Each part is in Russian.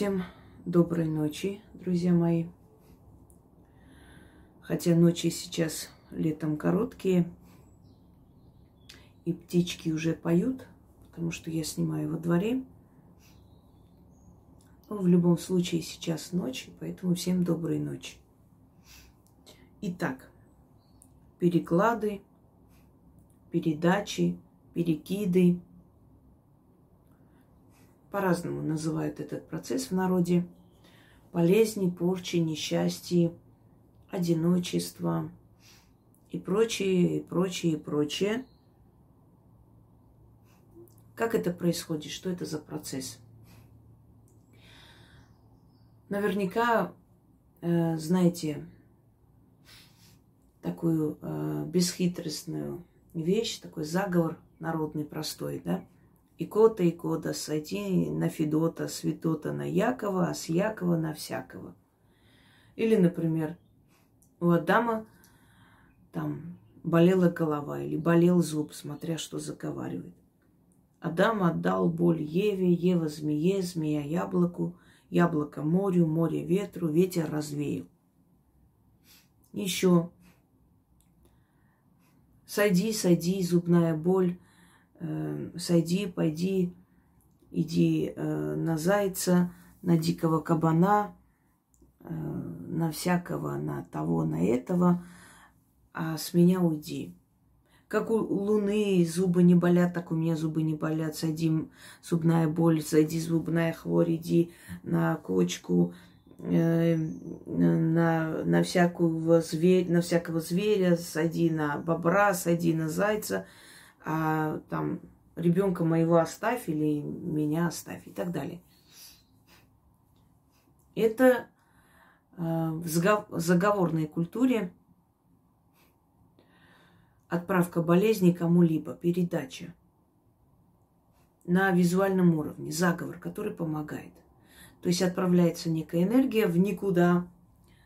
Всем доброй ночи, друзья мои. Хотя ночи сейчас летом короткие, и птички уже поют, потому что я снимаю во дворе. Но в любом случае сейчас ночь, поэтому всем доброй ночи. Итак, переклады, передачи, перекиды – по-разному называют этот процесс в народе. Болезни, порчи, несчастье, одиночество и прочее, и прочее, и прочее. Как это происходит? Что это за процесс? Наверняка э, знаете такую э, бесхитростную вещь, такой заговор народный простой, да? Икота, икота, сойти на Федота, с Федота на Якова, а с Якова на всякого. Или, например, у Адама там болела голова или болел зуб, смотря что заговаривает. Адам отдал боль Еве, Ева змее, змея яблоку, яблоко морю, море ветру, ветер развеял. Еще. Сойди, сойди, зубная боль, сойди, пойди, иди э, на зайца, на дикого кабана, э, на всякого, на того, на этого, а с меня уйди. Как у луны зубы не болят, так у меня зубы не болят. Сойди зубная боль, сойди зубная хворь, иди на кочку, э, на, на, всякого зверь, на всякого зверя, сойди на бобра, сойди на зайца – а там ребенка моего оставь или меня оставь и так далее. Это э, в заговорной культуре отправка болезни кому-либо, передача на визуальном уровне, заговор, который помогает. То есть отправляется некая энергия в никуда,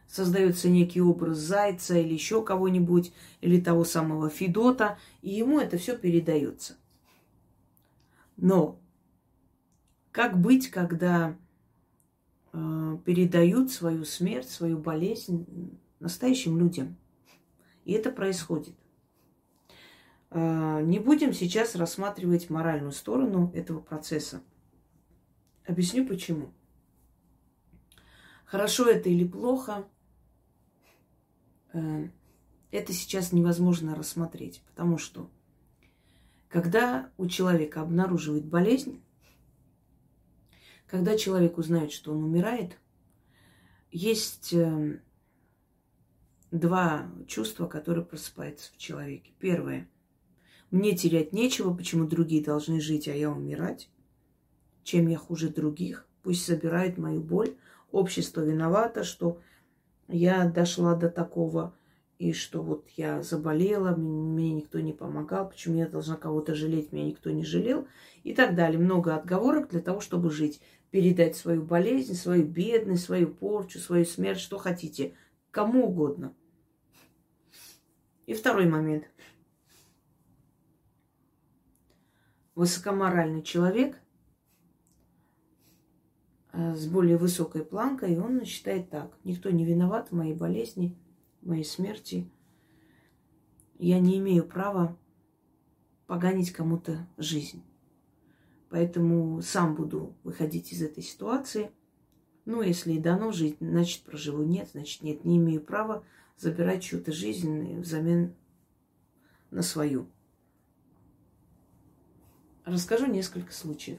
создается некий образ зайца или еще кого-нибудь, или того самого Федота, и ему это все передается. Но как быть, когда э, передают свою смерть, свою болезнь настоящим людям? И это происходит. Э, не будем сейчас рассматривать моральную сторону этого процесса. Объясню почему. Хорошо это или плохо, это сейчас невозможно рассмотреть, потому что когда у человека обнаруживает болезнь, когда человек узнает, что он умирает, есть э, два чувства, которые просыпаются в человеке. Первое. Мне терять нечего, почему другие должны жить, а я умирать. Чем я хуже других? Пусть забирают мою боль. Общество виновато, что я дошла до такого, и что вот я заболела, мне никто не помогал, почему я должна кого-то жалеть, меня никто не жалел, и так далее. Много отговорок для того, чтобы жить, передать свою болезнь, свою бедность, свою порчу, свою смерть, что хотите, кому угодно. И второй момент. Высокоморальный человек с более высокой планкой, и он считает так. Никто не виноват в моей болезни, в моей смерти. Я не имею права поганить кому-то жизнь. Поэтому сам буду выходить из этой ситуации. Ну, если и дано жить, значит, проживу. Нет, значит, нет. Не имею права забирать чью-то жизнь взамен на свою. Расскажу несколько случаев.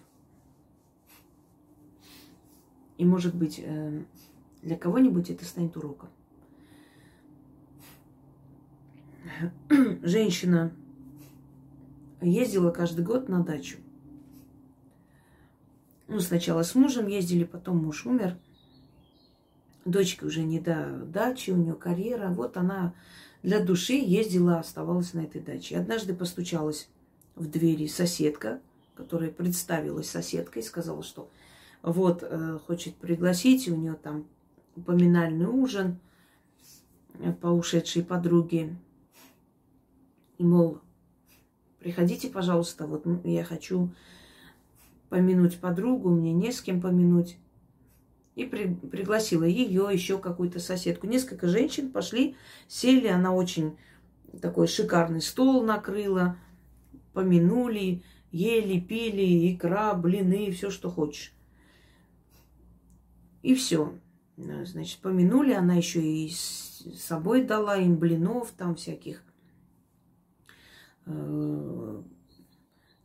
И, может быть, э, для кого-нибудь это станет уроком. Женщина ездила каждый год на дачу. Ну, сначала с мужем ездили, потом муж умер. Дочка уже не до дачи, у нее карьера. Вот она для души ездила, оставалась на этой даче. Однажды постучалась в двери соседка, которая представилась соседкой, сказала, что вот, э, хочет пригласить, у нее там поминальный ужин э, по ушедшей подруге. И, мол, приходите, пожалуйста, вот я хочу помянуть подругу, мне не с кем помянуть. И при, пригласила ее, еще какую-то соседку. Несколько женщин пошли, сели, она очень такой шикарный стол накрыла, помянули, ели, пили, икра, блины, все, что хочешь. И все. Значит, помянули, она еще и с собой дала им блинов, там всяких э,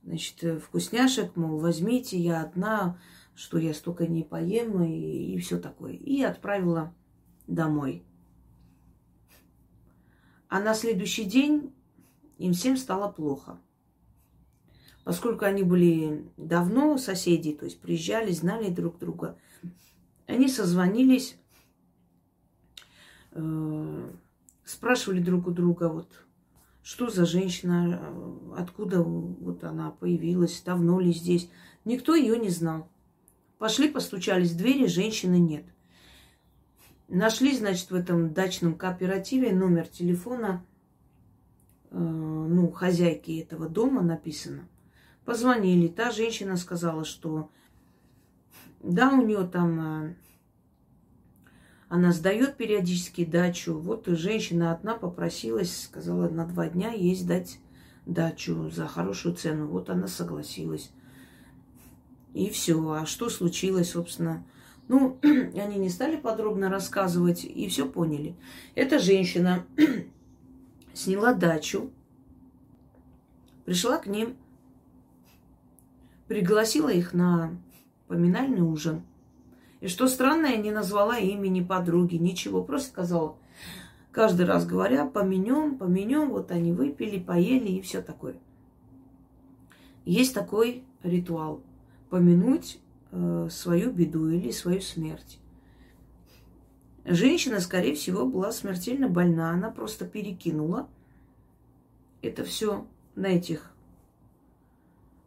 значит, вкусняшек, мол, возьмите, я одна, что я столько не поем и, и все такое. И отправила домой. А на следующий день им всем стало плохо. Поскольку они были давно соседи, то есть приезжали, знали друг друга, они созвонились, э, спрашивали друг у друга, вот, что за женщина, откуда вот она появилась, давно ли здесь. Никто ее не знал. Пошли, постучались в двери, женщины нет – Нашли, значит, в этом дачном кооперативе номер телефона, э, ну, хозяйки этого дома написано. Позвонили. Та женщина сказала, что да, у нее там э, она сдает периодически дачу. Вот женщина одна попросилась, сказала, на два дня ей сдать дачу за хорошую цену. Вот она согласилась. И все. А что случилось, собственно? Ну, они не стали подробно рассказывать и все поняли. Эта женщина сняла дачу, пришла к ним, пригласила их на поминальный ужин. И что странно, я не назвала имени подруги, ничего. Просто сказала, каждый раз говоря, поменем, поменем. Вот они выпили, поели и все такое. Есть такой ритуал. Помянуть э, свою беду или свою смерть. Женщина, скорее всего, была смертельно больна. Она просто перекинула это все на этих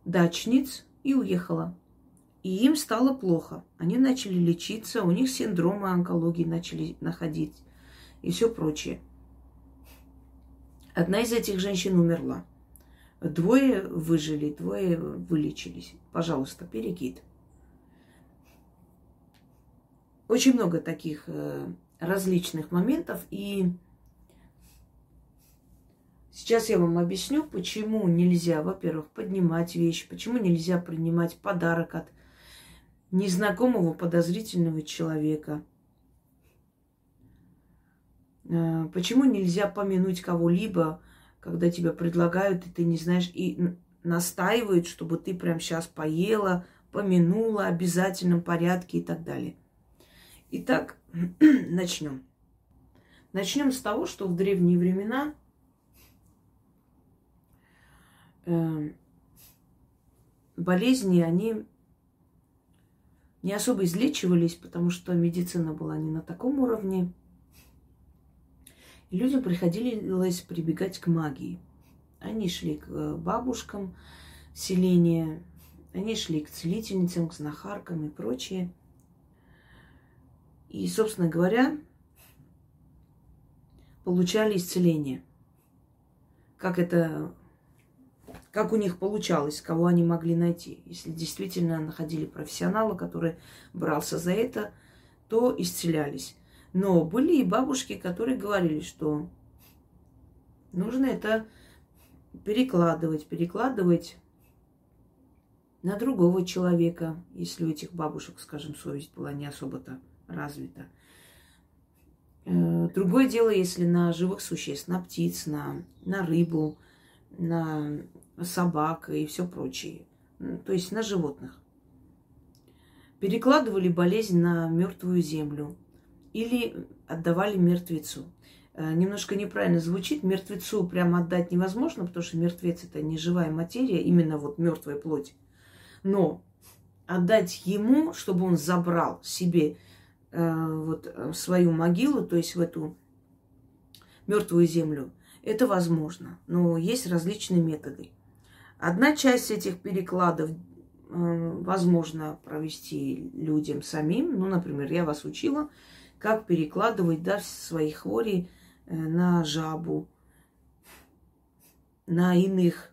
дачниц и уехала. И им стало плохо. Они начали лечиться, у них синдромы онкологии начали находить и все прочее. Одна из этих женщин умерла. Двое выжили, двое вылечились. Пожалуйста, перекид. Очень много таких э, различных моментов. И сейчас я вам объясню, почему нельзя, во-первых, поднимать вещи, почему нельзя принимать подарок от незнакомого подозрительного человека. Э, почему нельзя помянуть кого-либо, когда тебя предлагают, и ты не знаешь, и настаивают, чтобы ты прямо сейчас поела, помянула, обязательном порядке и так далее. Итак, начнем. Начнем с того, что в древние времена э, болезни, они не особо излечивались, потому что медицина была не на таком уровне. И людям приходилось прибегать к магии. Они шли к э, бабушкам селения, они шли к целительницам, к знахаркам и прочее – и, собственно говоря, получали исцеление. Как это, как у них получалось, кого они могли найти. Если действительно находили профессионала, который брался за это, то исцелялись. Но были и бабушки, которые говорили, что нужно это перекладывать, перекладывать на другого человека, если у этих бабушек, скажем, совесть была не особо-то развита. Э, другое дело, если на живых существ, на птиц, на, на рыбу, на собак и все прочее. То есть на животных. Перекладывали болезнь на мертвую землю или отдавали мертвецу. Э, немножко неправильно звучит. Мертвецу прямо отдать невозможно, потому что мертвец это не живая материя, именно вот мертвая плоть. Но отдать ему, чтобы он забрал себе Э, вот э, свою могилу, то есть в эту мертвую землю, это возможно. Но есть различные методы. Одна часть этих перекладов э, возможно провести людям самим. Ну, например, я вас учила, как перекладывать да, свои хвори на жабу, на иных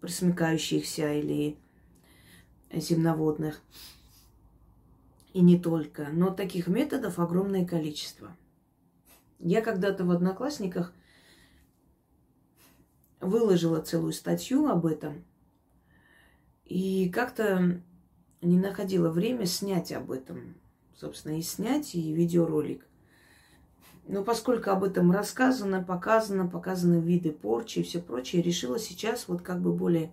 присмыкающихся или земноводных. И не только. Но таких методов огромное количество. Я когда-то в Одноклассниках выложила целую статью об этом. И как-то не находила время снять об этом. Собственно, и снять, и видеоролик. Но поскольку об этом рассказано, показано, показаны виды порчи и все прочее, решила сейчас вот как бы более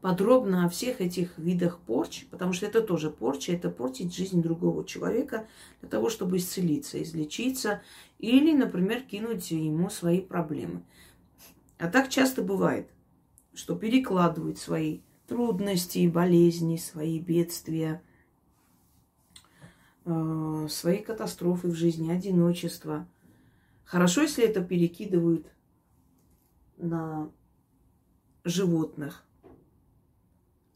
подробно о всех этих видах порчи, потому что это тоже порча, это портить жизнь другого человека для того, чтобы исцелиться, излечиться или, например, кинуть ему свои проблемы. А так часто бывает, что перекладывают свои трудности, болезни, свои бедствия, э, свои катастрофы в жизни, одиночество. Хорошо, если это перекидывают на животных,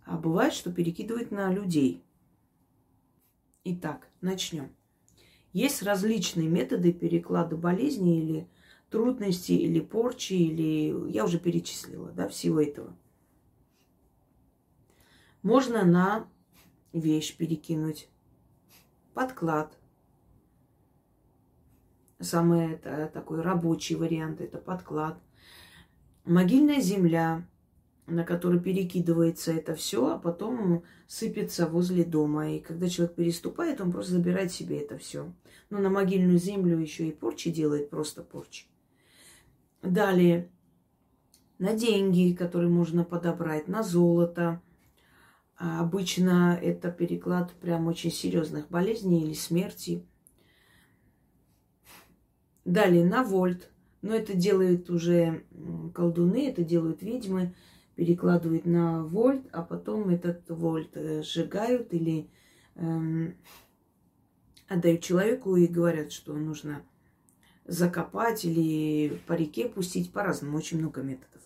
а бывает, что перекидывает на людей. Итак, начнем. Есть различные методы переклада болезни или трудности, или порчи, или я уже перечислила, да, всего этого. Можно на вещь перекинуть, подклад. Самый это, такой рабочий вариант это подклад. Могильная земля, на который перекидывается это все, а потом сыпется возле дома. И когда человек переступает, он просто забирает себе это все. Но на могильную землю еще и порчи делает, просто порчи. Далее, на деньги, которые можно подобрать, на золото. А обычно это переклад прям очень серьезных болезней или смерти. Далее, на вольт. Но это делают уже колдуны, это делают ведьмы перекладывают на вольт, а потом этот вольт э, сжигают или эм, отдают человеку и говорят, что нужно закопать или по реке пустить по-разному. Очень много методов.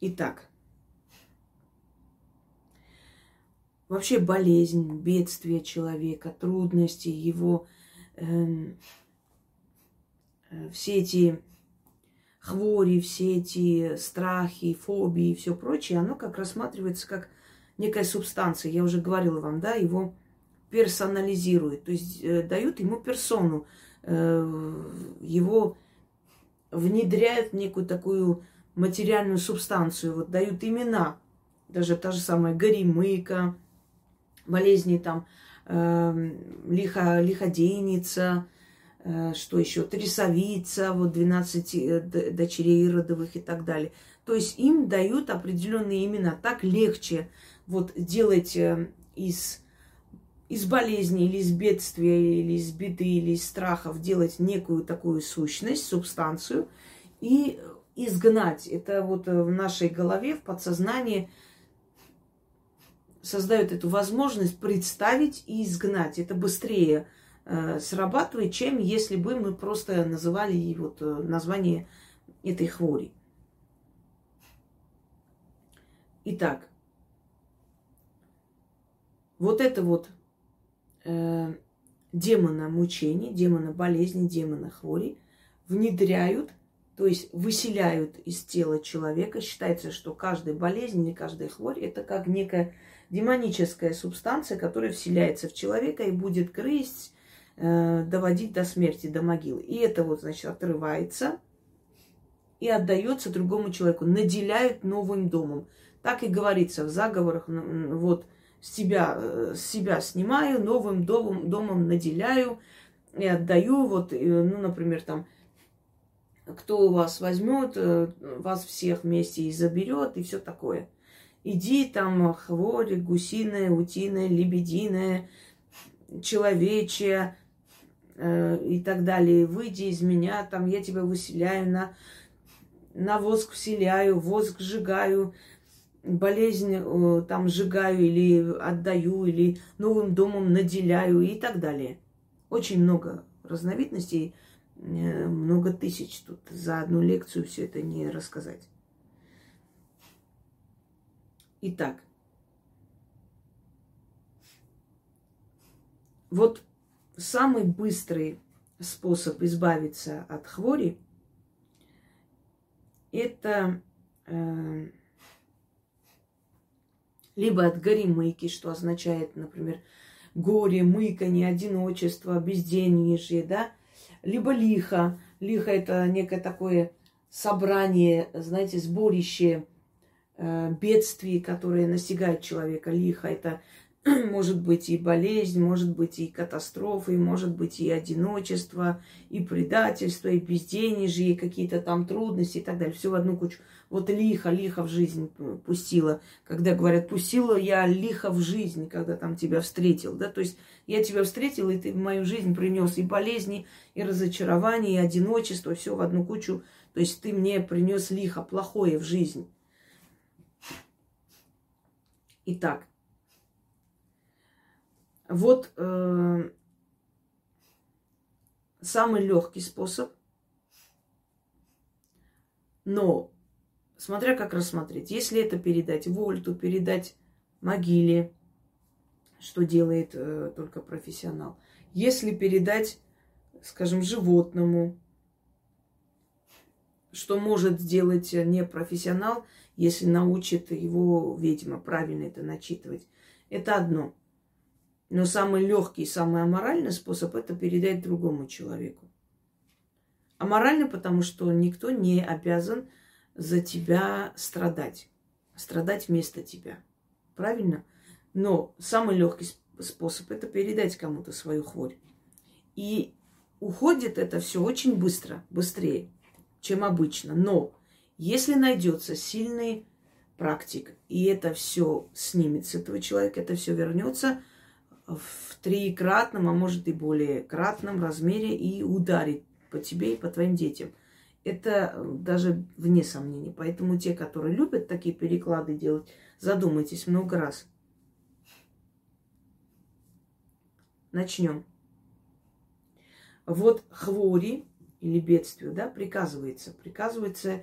Итак, вообще болезнь, бедствие человека, трудности, его эм, э, все эти хвори, все эти страхи, фобии и все прочее, оно как рассматривается как некая субстанция. Я уже говорила вам, да, его персонализируют, то есть э, дают ему персону, э, его внедряют в некую такую материальную субстанцию, вот дают имена, даже та же самая горемыка, болезни там, э, лихо, лиходейница, что еще, трясовица, вот 12 э, дочерей родовых и так далее. То есть им дают определенные имена. Так легче вот делать э, из, из болезни или из бедствия, или из беды, или из страхов, делать некую такую сущность, субстанцию и изгнать. Это вот в нашей голове, в подсознании создает эту возможность представить и изгнать. Это быстрее э, срабатывает, чем если бы мы просто называли вот э, название этой хвори. Итак, вот это вот э, демона мучений, демона болезни, демона хвори внедряют, то есть выселяют из тела человека. Считается, что каждая болезнь или каждая хворь это как некая демоническая субстанция, которая вселяется в человека и будет грызть, Э, доводить до смерти, до могилы. И это вот, значит, отрывается и отдается другому человеку, наделяют новым домом. Так и говорится в заговорах, вот с тебя, э, себя снимаю, новым домом, домом наделяю и отдаю, вот, ну, например, там, кто у вас возьмет, э, вас всех вместе и заберет, и все такое. Иди там, хворь, гусиная, утиная, лебединая, человечья, Э, и так далее. Выйди из меня, там я тебя выселяю, на, на воск вселяю, воск сжигаю, болезнь э, там сжигаю или отдаю, или новым домом наделяю и так далее. Очень много разновидностей, э, много тысяч тут за одну лекцию все это не рассказать. Итак, вот самый быстрый способ избавиться от хвори – это э, либо от горемыки, что означает, например, горе, мыканье, одиночество, безденежье, да, либо лихо. Лихо – это некое такое собрание, знаете, сборище э, бедствий, которые настигают человека. Лихо – это может быть и болезнь, может быть и катастрофы, может быть и одиночество, и предательство, и безденежье, и какие-то там трудности и так далее. Все в одну кучу. Вот лихо, лихо в жизнь пустила. Когда говорят, пустила я лихо в жизнь, когда там тебя встретил. Да? То есть я тебя встретил, и ты в мою жизнь принес и болезни, и разочарование, и одиночество, все в одну кучу. То есть ты мне принес лихо, плохое в жизнь. Итак, вот э, самый легкий способ, но смотря как рассмотреть. Если это передать Вольту, передать могиле, что делает э, только профессионал. Если передать, скажем, животному, что может сделать не профессионал, если научит его ведьма правильно это начитывать. Это одно. Но самый легкий, самый аморальный способ это передать другому человеку. Аморально, потому что никто не обязан за тебя страдать. Страдать вместо тебя. Правильно? Но самый легкий способ это передать кому-то свою хворь. И уходит это все очень быстро, быстрее, чем обычно. Но если найдется сильный практик, и это все снимет с этого человека, это все вернется – в трикратном, а может и более кратном размере и ударит по тебе и по твоим детям. Это э, даже вне сомнений. Поэтому те, которые любят такие переклады делать, задумайтесь много раз. Начнем. Вот хвори или бедствию, да, приказывается. Приказывается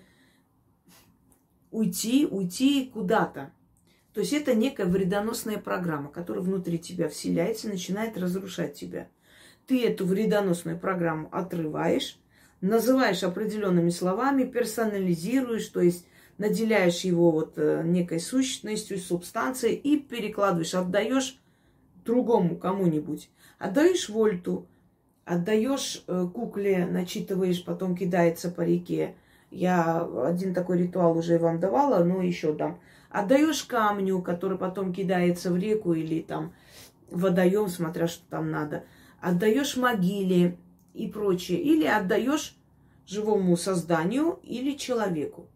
уйти, уйти куда-то. То есть это некая вредоносная программа, которая внутри тебя вселяется и начинает разрушать тебя. Ты эту вредоносную программу отрываешь, называешь определенными словами, персонализируешь, то есть наделяешь его вот э, некой сущностью, субстанцией и перекладываешь, отдаешь другому кому-нибудь. Отдаешь вольту, отдаешь э, кукле, начитываешь, потом кидается по реке. Я один такой ритуал уже вам давала, но еще дам. Отдаешь камню, который потом кидается в реку или там водоем, смотря что там надо. Отдаешь могиле и прочее. Или отдаешь живому созданию или человеку.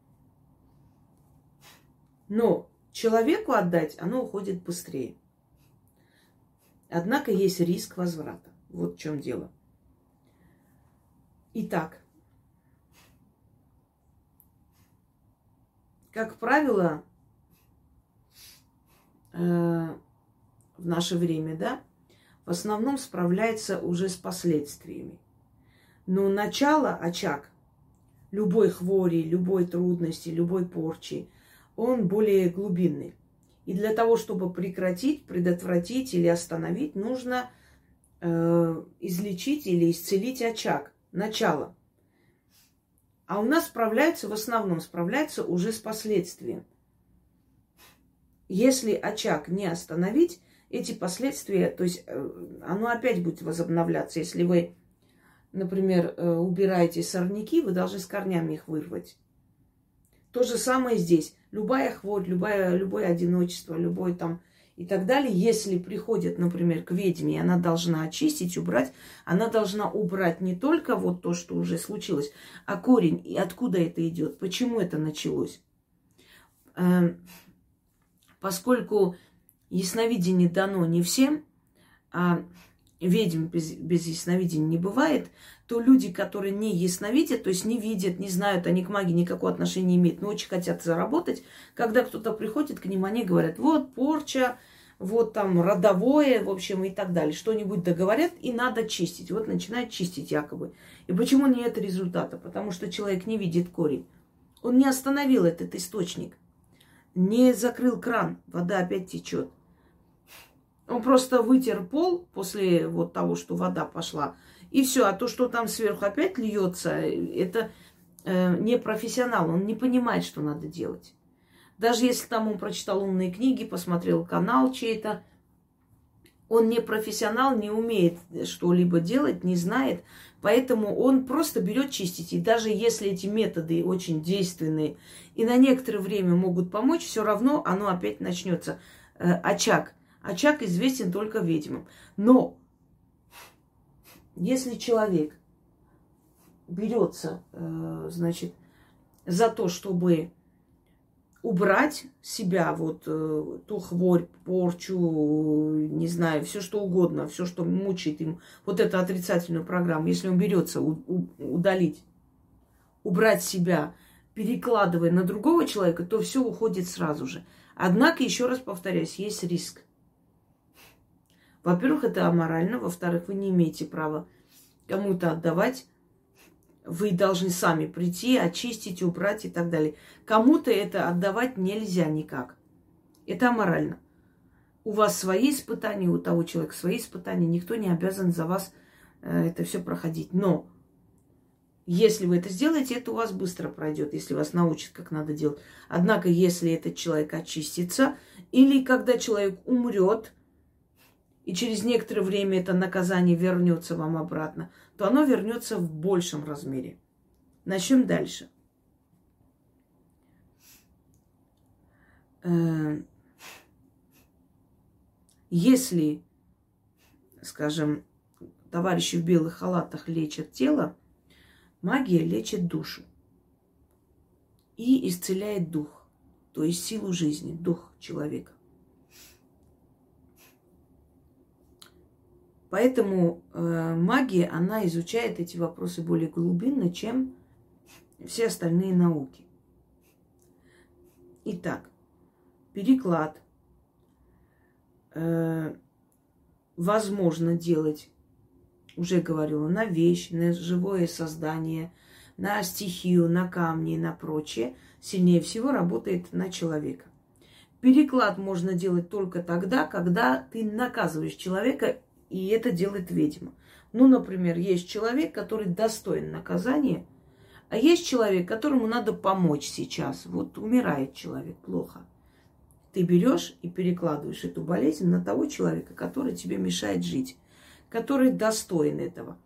Но человеку отдать, оно уходит быстрее. Однако есть риск возврата. Вот в чем дело. Итак, как правило, э, в наше время, да, в основном справляется уже с последствиями. Но начало, очаг, любой хвори, любой трудности, любой порчи, он более глубинный. И для того, чтобы прекратить, предотвратить или остановить, нужно э, излечить или исцелить очаг, начало. А у нас справляются, в основном справляются уже с последствием. Если очаг не остановить, эти последствия, то есть э, оно опять будет возобновляться. Если вы, например, э, убираете сорняки, вы должны с корнями их вырвать. То же самое здесь. Любая хворь, любое, любое одиночество, любой там и так далее, если приходит, например, к ведьме, и она должна очистить, убрать, она должна убрать не только вот то, что уже случилось, а корень, и откуда это идет, почему это началось. Поскольку ясновидение дано не всем, а ведьм без, без ясновидения не бывает, то люди, которые не ясновидят, то есть не видят, не знают, они к магии никакого отношения не имеют, но очень хотят заработать, когда кто-то приходит к ним, они говорят, вот порча, вот там родовое, в общем, и так далее. Что-нибудь договорят, и надо чистить. Вот начинают чистить якобы. И почему нет результата? Потому что человек не видит корень. Он не остановил этот источник. Не закрыл кран, вода опять течет. Он просто вытер пол после вот того, что вода пошла. И все, а то, что там сверху опять льется, это э, не профессионал, он не понимает, что надо делать. Даже если там он прочитал умные книги, посмотрел канал чей-то, он не профессионал, не умеет что-либо делать, не знает, поэтому он просто берет чистить. И даже если эти методы очень действенные и на некоторое время могут помочь, все равно оно опять начнется. Э, очаг. Очаг известен только ведьмам. Но если человек берется, э, значит, за то, чтобы убрать себя, вот э, ту хворь, порчу, не знаю, все что угодно, все, что мучает им, вот эту отрицательную программу, если он берется удалить, убрать себя, перекладывая на другого человека, то все уходит сразу же. Однако, еще раз повторяюсь, есть риск. Во-первых, это аморально, во-вторых, вы не имеете права кому-то отдавать вы должны сами прийти, очистить, убрать и так далее. Кому-то это отдавать нельзя никак. Это аморально. У вас свои испытания, у того человека свои испытания. Никто не обязан за вас э, это все проходить. Но если вы это сделаете, это у вас быстро пройдет, если вас научат, как надо делать. Однако, если этот человек очистится, или когда человек умрет, и через некоторое время это наказание вернется вам обратно, то оно вернется в большем размере. Начнем дальше. Э, если, скажем, товарищи в белых халатах лечат тело, магия лечит душу и исцеляет дух, то есть силу жизни, дух человека. Поэтому э, магия, она изучает эти вопросы более глубинно, чем все остальные науки. Итак, переклад э, возможно делать, уже говорила, на вещь, на живое создание, на стихию, на камни, на прочее. Сильнее всего работает на человека. Переклад можно делать только тогда, когда ты наказываешь человека и это делает ведьма. Ну, например, есть человек, который достоин наказания, а есть человек, которому надо помочь сейчас. Вот умирает человек плохо. Ты берешь и перекладываешь эту болезнь на того человека, который тебе мешает жить, который достоин этого.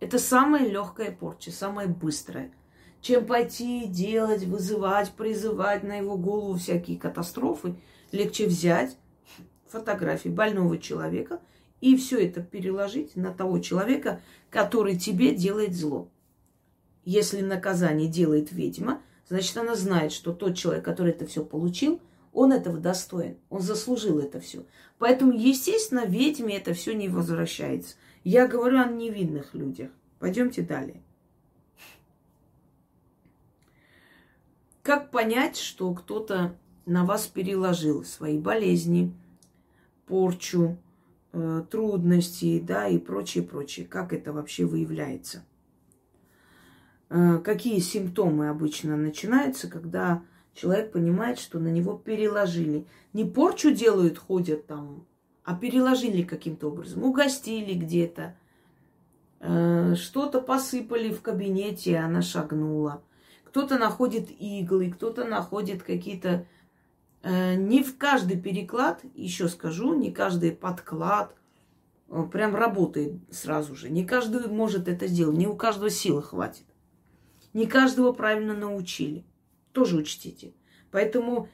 Это самая легкая порча, самая быстрая. Чем пойти делать, вызывать, призывать на его голову всякие катастрофы, легче взять фотографии больного человека – и все это переложить на того человека, который тебе делает зло. Если наказание делает ведьма, значит, она знает, что тот человек, который это все получил, он этого достоин, он заслужил это все. Поэтому, естественно, ведьме это все не возвращается. Я говорю о невинных людях. Пойдемте далее. Как понять, что кто-то на вас переложил свои болезни, порчу, трудностей, да, и прочее, прочее. Как это вообще выявляется? Э, какие симптомы обычно начинаются, когда человек понимает, что на него переложили. Не порчу делают, ходят там, а переложили каким-то образом. Угостили где-то, э, что-то посыпали в кабинете, она шагнула. Кто-то находит иглы, кто-то находит какие-то Э, не в каждый переклад, еще скажу, не каждый подклад э, прям работает сразу же. Не каждый может это сделать, не у каждого силы хватит. Не каждого правильно научили. Тоже учтите. Поэтому,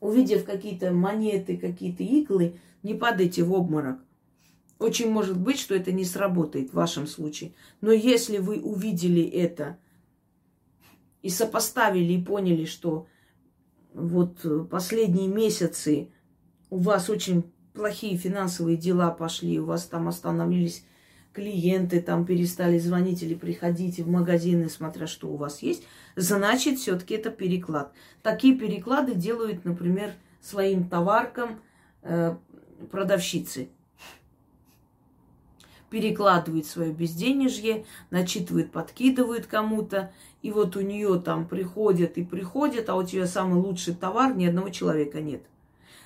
увидев какие-то монеты, какие-то иглы, не падайте в обморок. Очень может быть, что это не сработает в вашем случае. Но если вы увидели это и сопоставили и поняли, что вот э, последние месяцы у вас очень плохие финансовые дела пошли, у вас там остановились клиенты, там перестали звонить или приходить в магазины, смотря что у вас есть, значит, все-таки это переклад. Такие переклады делают, например, своим товаркам э, продавщицы перекладывает свое безденежье, начитывает, подкидывает кому-то, и вот у нее там приходят и приходят, а у тебя самый лучший товар, ни одного человека нет.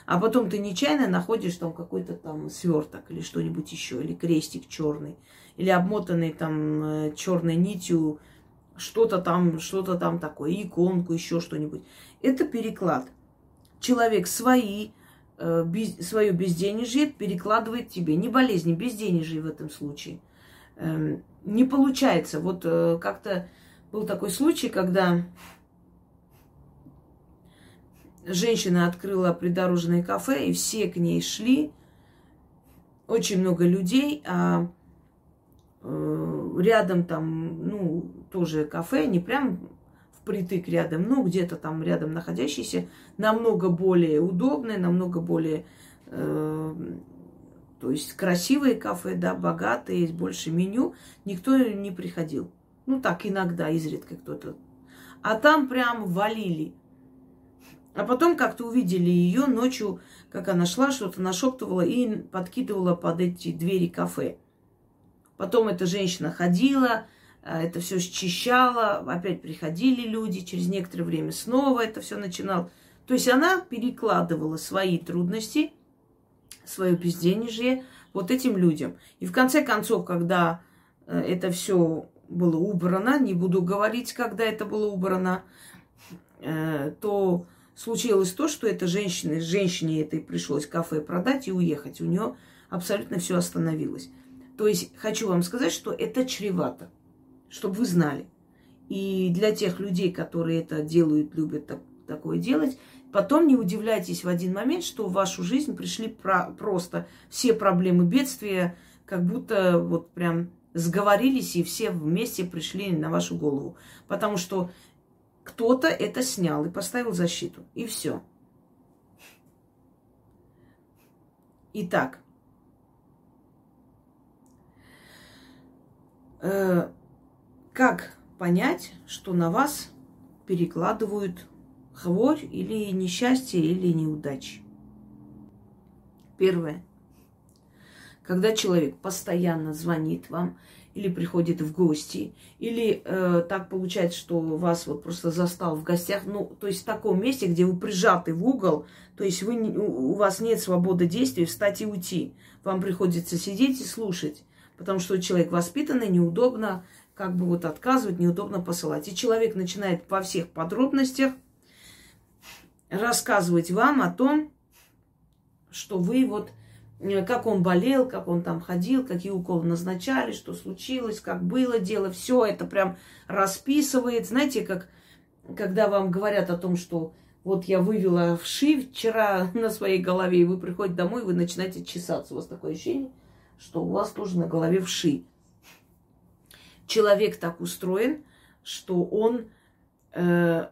А потом ты нечаянно находишь там какой-то там сверток или что-нибудь еще, или крестик черный, или обмотанный там э, черной нитью что-то там, что-то там такое, иконку, еще что-нибудь. Это переклад. Человек свои, без, свое безденежье перекладывает тебе. Не болезни, безденежье в этом случае. Э, не получается. Вот э, как-то был такой случай, когда женщина открыла придорожное кафе, и все к ней шли. Очень много людей, а э, рядом там, ну, тоже кафе, не прям впритык рядом, ну, где-то там рядом находящийся, намного более удобное, намного более, э, то есть красивые кафе, да, богатые, есть больше меню, никто не приходил. Ну, так иногда, изредка кто-то. А там прям валили. А потом как-то увидели ее ночью, как она шла, что-то нашептывала и подкидывала под эти двери кафе. Потом эта женщина ходила, это все счищала, опять приходили люди, через некоторое время снова это все начинал. То есть она перекладывала свои трудности, свое безденежье вот этим людям. И в конце концов, когда э, это все было убрано, не буду говорить, когда это было убрано, э, то случилось то, что эта женщина, женщине этой пришлось кафе продать и уехать. У нее абсолютно все остановилось. То есть хочу вам сказать, что это чревато чтобы вы знали. И для тех людей, которые это делают, любят так, такое делать, потом не удивляйтесь в один момент, что в вашу жизнь пришли про, просто все проблемы бедствия, как будто вот прям сговорились и все вместе пришли на вашу голову. Потому что кто-то это снял и поставил защиту. И все. Итак, э, как понять, что на вас перекладывают хворь или несчастье, или неудачи? Первое. Когда человек постоянно звонит вам или приходит в гости, или э, так получается, что вас вот просто застал в гостях, ну, то есть в таком месте, где вы прижаты в угол, то есть вы, у вас нет свободы действий, встать и уйти. Вам приходится сидеть и слушать, потому что человек воспитанный, неудобно, как бы вот отказывать, неудобно посылать. И человек начинает во всех подробностях рассказывать вам о том, что вы вот, э, как он болел, как он там ходил, какие уколы назначали, что случилось, как было дело, все это прям расписывает. Знаете, как когда вам говорят о том, что вот я вывела вши вчера на своей голове, и вы приходите домой, вы начинаете чесаться. У вас такое ощущение, что у вас тоже на голове вши человек так устроен, что он, э,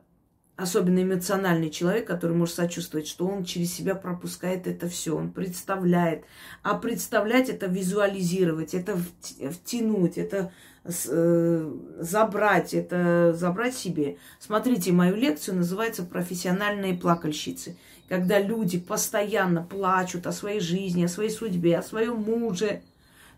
особенно эмоциональный человек, который может сочувствовать, что он через себя пропускает это все, он представляет. А представлять это визуализировать, это втянуть, это э, забрать, это забрать себе. Смотрите, мою лекцию называется «Профессиональные плакальщицы». Когда люди постоянно плачут о своей жизни, о своей судьбе, о своем муже,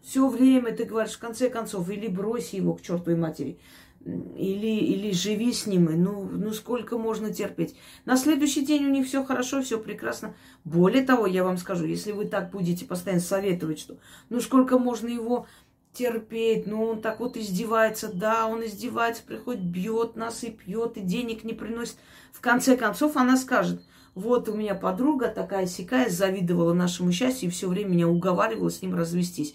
все время ты говоришь, в конце концов, или брось его к чертовой матери, или, или живи с ним, ну, ну сколько можно терпеть. На следующий день у них все хорошо, все прекрасно. Более того, я вам скажу, если вы так будете постоянно советовать, что ну сколько можно его терпеть, ну он так вот издевается, да, он издевается, приходит, бьет нас и пьет, и денег не приносит. В конце концов она скажет, вот у меня подруга такая сякая завидовала нашему счастью и все время меня уговаривала с ним развестись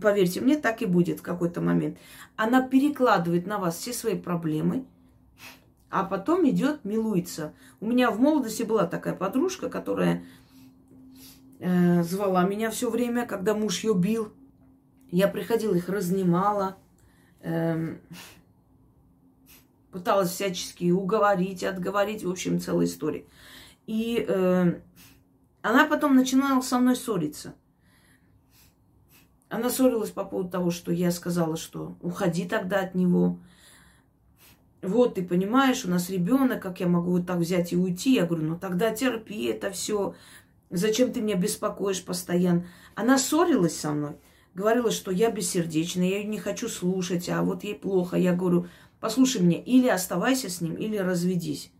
поверьте мне, так и будет в какой-то момент. Она перекладывает на вас все свои проблемы, а потом идет, милуется. У меня в молодости была такая подружка, которая э, звала меня все время, когда муж ее бил. Я приходила, их разнимала, э, пыталась всячески уговорить, отговорить, в общем, целая история. И э, она потом начинала со мной ссориться – она ссорилась по поводу того, что я сказала, что уходи тогда от него. Вот, ты понимаешь, у нас ребенок, как я могу вот так взять и уйти? Я говорю, ну тогда терпи это все. Зачем ты меня беспокоишь постоянно? Она ссорилась со мной, говорила, что я бессердечная, я ее не хочу слушать, а вот ей плохо. Я говорю, послушай меня, или оставайся с ним, или разведись.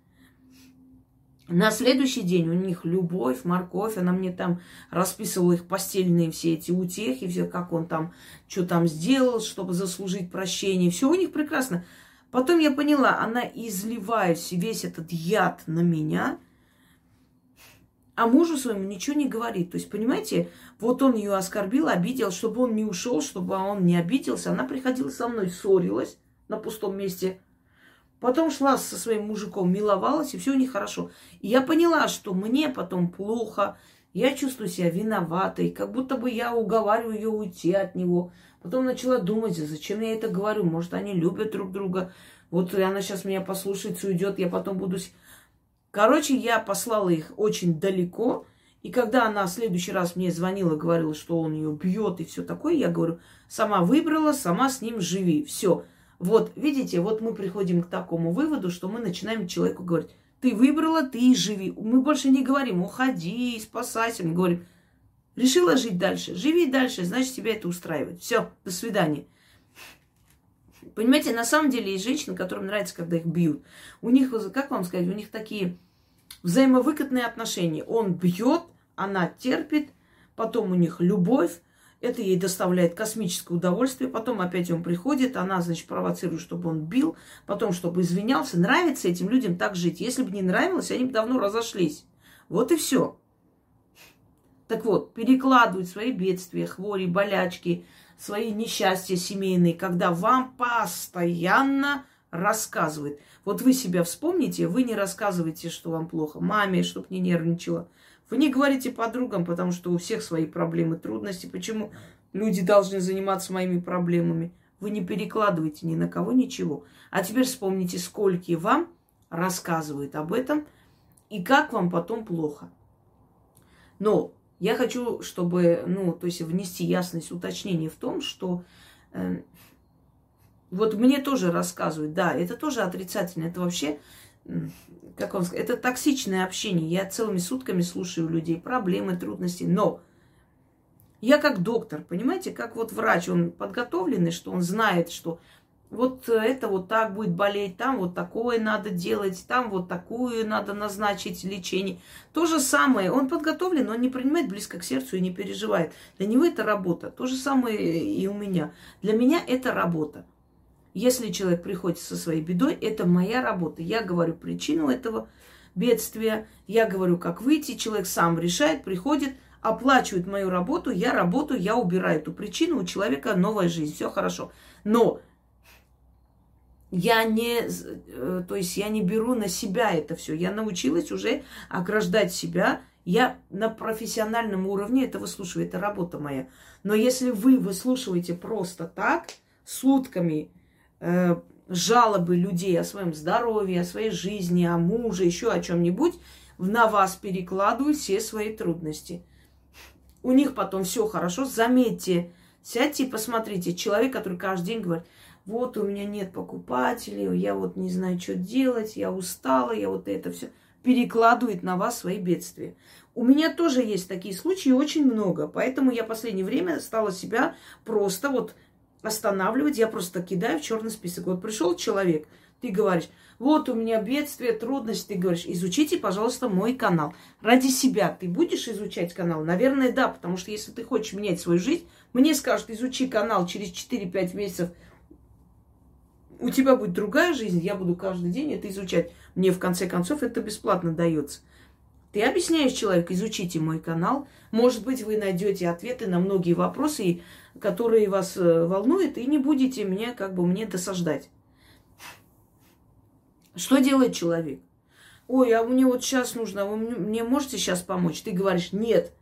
На следующий день у них любовь, морковь, она мне там расписывала их постельные все эти утехи, все, как он там, что там сделал, чтобы заслужить прощение. Все у них прекрасно. Потом я поняла, она изливает весь этот яд на меня, а мужу своему ничего не говорит. То есть, понимаете, вот он ее оскорбил, обидел, чтобы он не ушел, чтобы он не обиделся. Она приходила со мной, ссорилась на пустом месте. Потом шла со своим мужиком, миловалась, и все у них хорошо. И я поняла, что мне потом плохо, я чувствую себя виноватой, как будто бы я уговариваю ее уйти от него. Потом начала думать, зачем я это говорю, может, они любят друг друга. Вот она сейчас меня послушается, уйдет, я потом буду... Короче, я послала их очень далеко, и когда она в следующий раз мне звонила, говорила, что он ее бьет и все такое, я говорю, сама выбрала, сама с ним живи. Все. Вот, видите, вот мы приходим к такому выводу, что мы начинаем человеку говорить, ты выбрала, ты и живи. Мы больше не говорим, уходи, спасайся. Мы говорим, решила жить дальше, живи дальше, значит, тебя это устраивает. Все, до свидания. Понимаете, на самом деле есть женщины, которым нравится, когда их бьют. У них, как вам сказать, у них такие взаимовыгодные отношения. Он бьет, она терпит, потом у них любовь, это ей доставляет космическое удовольствие. Потом опять он приходит, она, значит, провоцирует, чтобы он бил, потом, чтобы извинялся. Нравится этим людям так жить. Если бы не нравилось, они бы давно разошлись. Вот и все. Так вот, перекладывать свои бедствия, хвори, болячки, свои несчастья семейные, когда вам постоянно рассказывают. Вот вы себя вспомните, вы не рассказываете, что вам плохо. Маме, чтобы не нервничала. Вы не говорите подругам, потому что у всех свои проблемы, трудности. Почему люди должны заниматься моими проблемами? Вы не перекладываете ни на кого ничего. А теперь вспомните, сколько вам рассказывают об этом и как вам потом плохо. Но я хочу, чтобы, ну, то есть внести ясность, уточнение в том, что э, вот мне тоже рассказывают, да, это тоже отрицательно, это вообще как вам сказать, это токсичное общение. Я целыми сутками слушаю людей, проблемы, трудности, но я как доктор, понимаете, как вот врач, он подготовленный, что он знает, что вот это вот так будет болеть, там вот такое надо делать, там вот такую надо назначить лечение. То же самое, он подготовлен, он не принимает близко к сердцу и не переживает. Для него это работа. То же самое и у меня. Для меня это работа. Если человек приходит со своей бедой, это моя работа. Я говорю причину этого бедствия, я говорю, как выйти, человек сам решает, приходит, оплачивает мою работу, я работаю, я убираю эту причину, у человека новая жизнь, все хорошо. Но я не, э, то есть я не беру на себя это все. Я научилась уже ограждать себя. Я на профессиональном уровне это выслушиваю, это работа моя. Но если вы выслушиваете просто так, сутками, э, жалобы людей о своем здоровье, о своей жизни, о муже, еще о чем-нибудь, на вас перекладывают все свои трудности. У них потом все хорошо. Заметьте, сядьте и посмотрите. Человек, который каждый день говорит, вот у меня нет покупателей, я вот не знаю, что делать, я устала, я вот это все перекладывает на вас свои бедствия. У меня тоже есть такие случаи, очень много. Поэтому я в последнее время стала себя просто вот останавливать, я просто кидаю в черный список. Вот пришел человек, ты говоришь, вот у меня бедствие, трудности, ты говоришь, изучите, пожалуйста, мой канал. Ради себя ты будешь изучать канал? Наверное, да, потому что если ты хочешь менять свою жизнь, мне скажут, изучи канал через 4-5 месяцев, у тебя будет другая жизнь, я буду каждый день это изучать. Мне, в конце концов, это бесплатно дается. Ты объясняешь человеку, изучите мой канал. Может быть, вы найдете ответы на многие вопросы, которые вас э, волнуют, и не будете мне, как бы, мне досаждать. Что делает человек? Ой, а мне вот сейчас нужно, вы мне можете сейчас помочь? Ты говоришь, нет.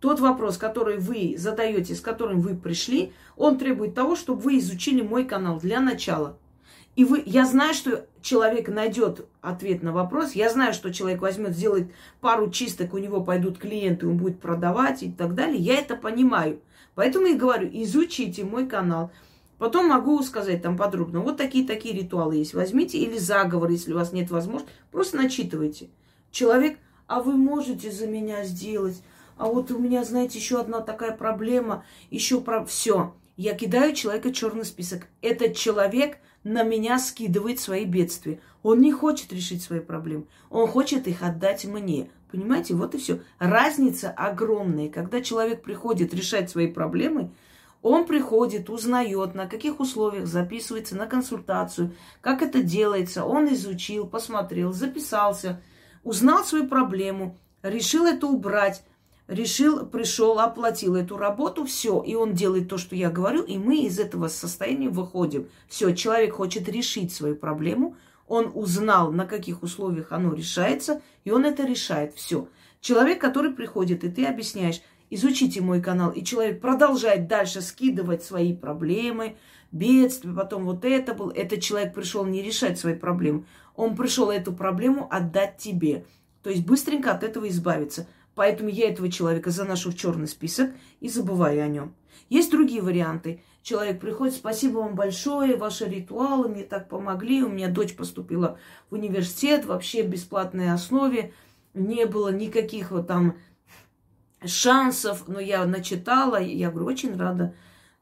Тот вопрос, который вы задаете, с которым вы пришли, он требует того, чтобы вы изучили мой канал для начала. И вы, я знаю, что человек найдет ответ на вопрос, я знаю, что человек возьмет, сделает пару чисток, у него пойдут клиенты, он будет продавать и так далее. Я это понимаю. Поэтому я говорю, изучите мой канал. Потом могу сказать там подробно, вот такие-такие ритуалы есть. Возьмите или заговор, если у вас нет возможности, просто начитывайте. Человек, а вы можете за меня сделать? А вот у меня, знаете, еще одна такая проблема, еще про все. Я кидаю человека черный список. Этот человек на меня скидывает свои бедствия. Он не хочет решить свои проблемы. Он хочет их отдать мне. Понимаете, вот и все. Разница огромная. Когда человек приходит решать свои проблемы, Он приходит, узнает, на каких условиях записывается на консультацию, как это делается. Он изучил, посмотрел, записался, узнал свою проблему, решил это убрать, решил, пришел, оплатил эту работу, все, и он делает то, что я говорю, и мы из этого состояния выходим. Все, человек хочет решить свою проблему, он узнал, на каких условиях оно решается, и он это решает. Все. Человек, который приходит, и ты объясняешь, изучите мой канал, и человек продолжает дальше скидывать свои проблемы, бедствия, потом вот это был, этот человек пришел не решать свои проблемы, он пришел эту проблему отдать тебе. То есть быстренько от этого избавиться. Поэтому я этого человека заношу в черный список и забываю о нем. Есть другие варианты. Человек приходит, спасибо вам большое, ваши ритуалы мне так помогли. У меня дочь поступила в университет вообще бесплатной основе. Не было никаких вот там шансов, но я начитала, я говорю, очень рада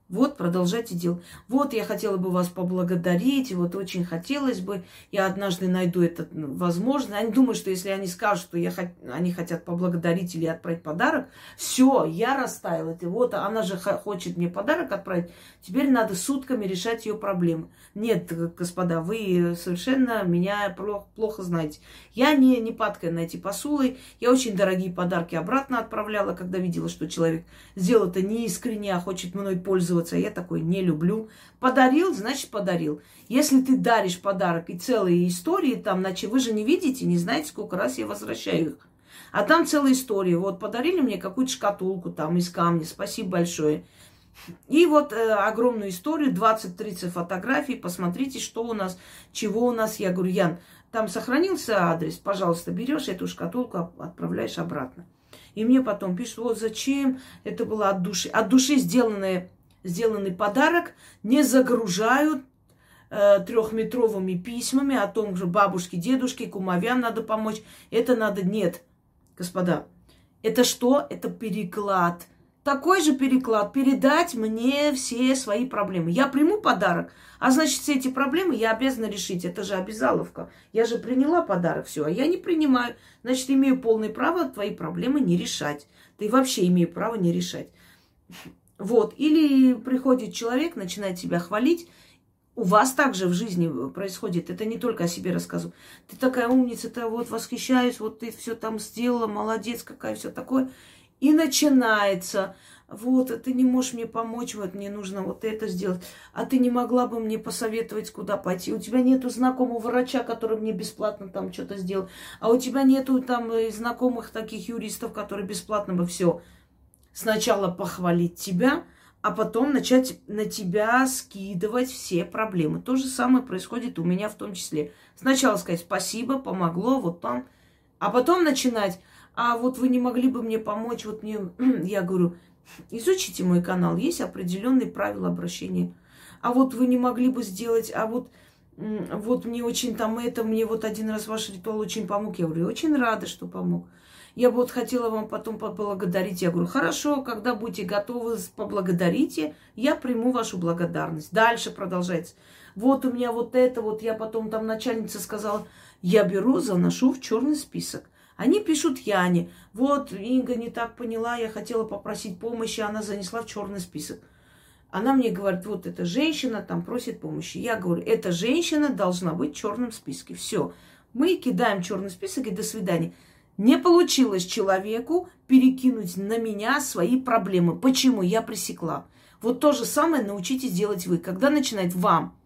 вот, продолжайте делать. Вот, я хотела бы вас поблагодарить, вот очень хотелось бы, я однажды найду это возможно. Они думают, что если они скажут, что я, они хотят поблагодарить или отправить подарок, все, я растаяла. Это вот, она же хочет мне подарок отправить, теперь надо сутками решать ее проблемы. Нет, господа, вы совершенно меня плохо, плохо знаете. Я не, не падкая на эти посулы, я очень дорогие подарки обратно отправляла, когда видела, что человек сделал это неискренне, а хочет мной пользоваться пользоваться. Я такой не люблю. Подарил, значит подарил. Если ты даришь подарок и целые истории там, значит, вы же не видите, не знаете, сколько раз я возвращаю их. А там целая история. Вот подарили мне какую-то шкатулку там из камня. Спасибо большое. И вот э, огромную историю, 20-30 фотографий. Посмотрите, что у нас, чего у нас. Я говорю, Ян, там сохранился адрес, пожалуйста, берешь эту шкатулку, отправляешь обратно. И мне потом пишут, вот зачем это было от души. От души сделанное сделанный подарок не загружают э, трехметровыми письмами о том, что бабушке, дедушке, кумовям надо помочь. Это надо... Нет, господа. Это что? Это переклад. Такой же переклад. Передать мне все свои проблемы. Я приму подарок, а значит, все эти проблемы я обязана решить. Это же обязаловка. Я же приняла подарок, все, а я не принимаю. Значит, имею полное право твои проблемы не решать. Ты вообще имею право не решать. Вот. Или приходит человек, начинает себя хвалить. У вас также в жизни происходит. Это не только о себе рассказываю. Ты такая умница, ты вот восхищаюсь, вот ты все там сделала, молодец, какая все такое. И начинается. Вот, ты не можешь мне помочь, вот мне нужно вот это сделать. А ты не могла бы мне посоветовать, куда пойти. У тебя нету знакомого врача, который мне бесплатно там что-то сделал. А у тебя нету там э, знакомых таких юристов, которые бесплатно бы все сначала похвалить тебя, а потом начать на тебя скидывать все проблемы. То же самое происходит у меня в том числе. Сначала сказать спасибо, помогло, вот там, а потом начинать, а вот вы не могли бы мне помочь, вот мне, я говорю, изучите мой канал, есть определенные правила обращения. А вот вы не могли бы сделать, а вот, вот мне очень там это, мне вот один раз ваш ритуал очень помог. Я говорю, очень рада, что помог. Я бы вот хотела вам потом поблагодарить. Я говорю, хорошо, когда будете готовы, поблагодарите, я приму вашу благодарность. Дальше продолжается. Вот у меня вот это, вот я потом там начальница сказала, я беру, заношу в черный список. Они пишут Яне, вот Инга не так поняла, я хотела попросить помощи, она занесла в черный список. Она мне говорит, вот эта женщина там просит помощи. Я говорю, эта женщина должна быть в черном списке. Все. Мы кидаем черный список и до свидания. Не получилось человеку перекинуть на меня свои проблемы. Почему? Я пресекла. Вот то же самое научитесь делать вы. Когда начинает вам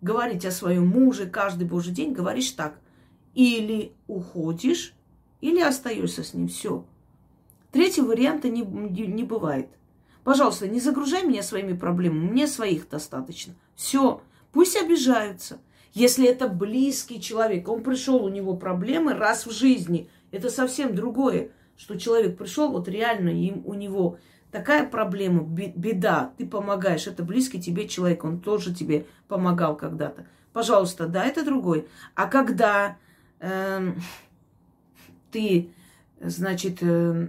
говорить о своем муже каждый божий день, говоришь так. Или уходишь, или остаешься с ним. Все. Третьего варианта не, не, не бывает. Пожалуйста, не загружай меня своими проблемами. Мне своих достаточно. Все. Пусть обижаются. Если это близкий человек, он пришел, у него проблемы раз в жизни – это совсем другое, что человек пришел, вот реально им, у него такая проблема, беда, ты помогаешь, это близкий тебе человек, он тоже тебе помогал когда-то. Пожалуйста, да, это другой. А когда э, ты, значит, э,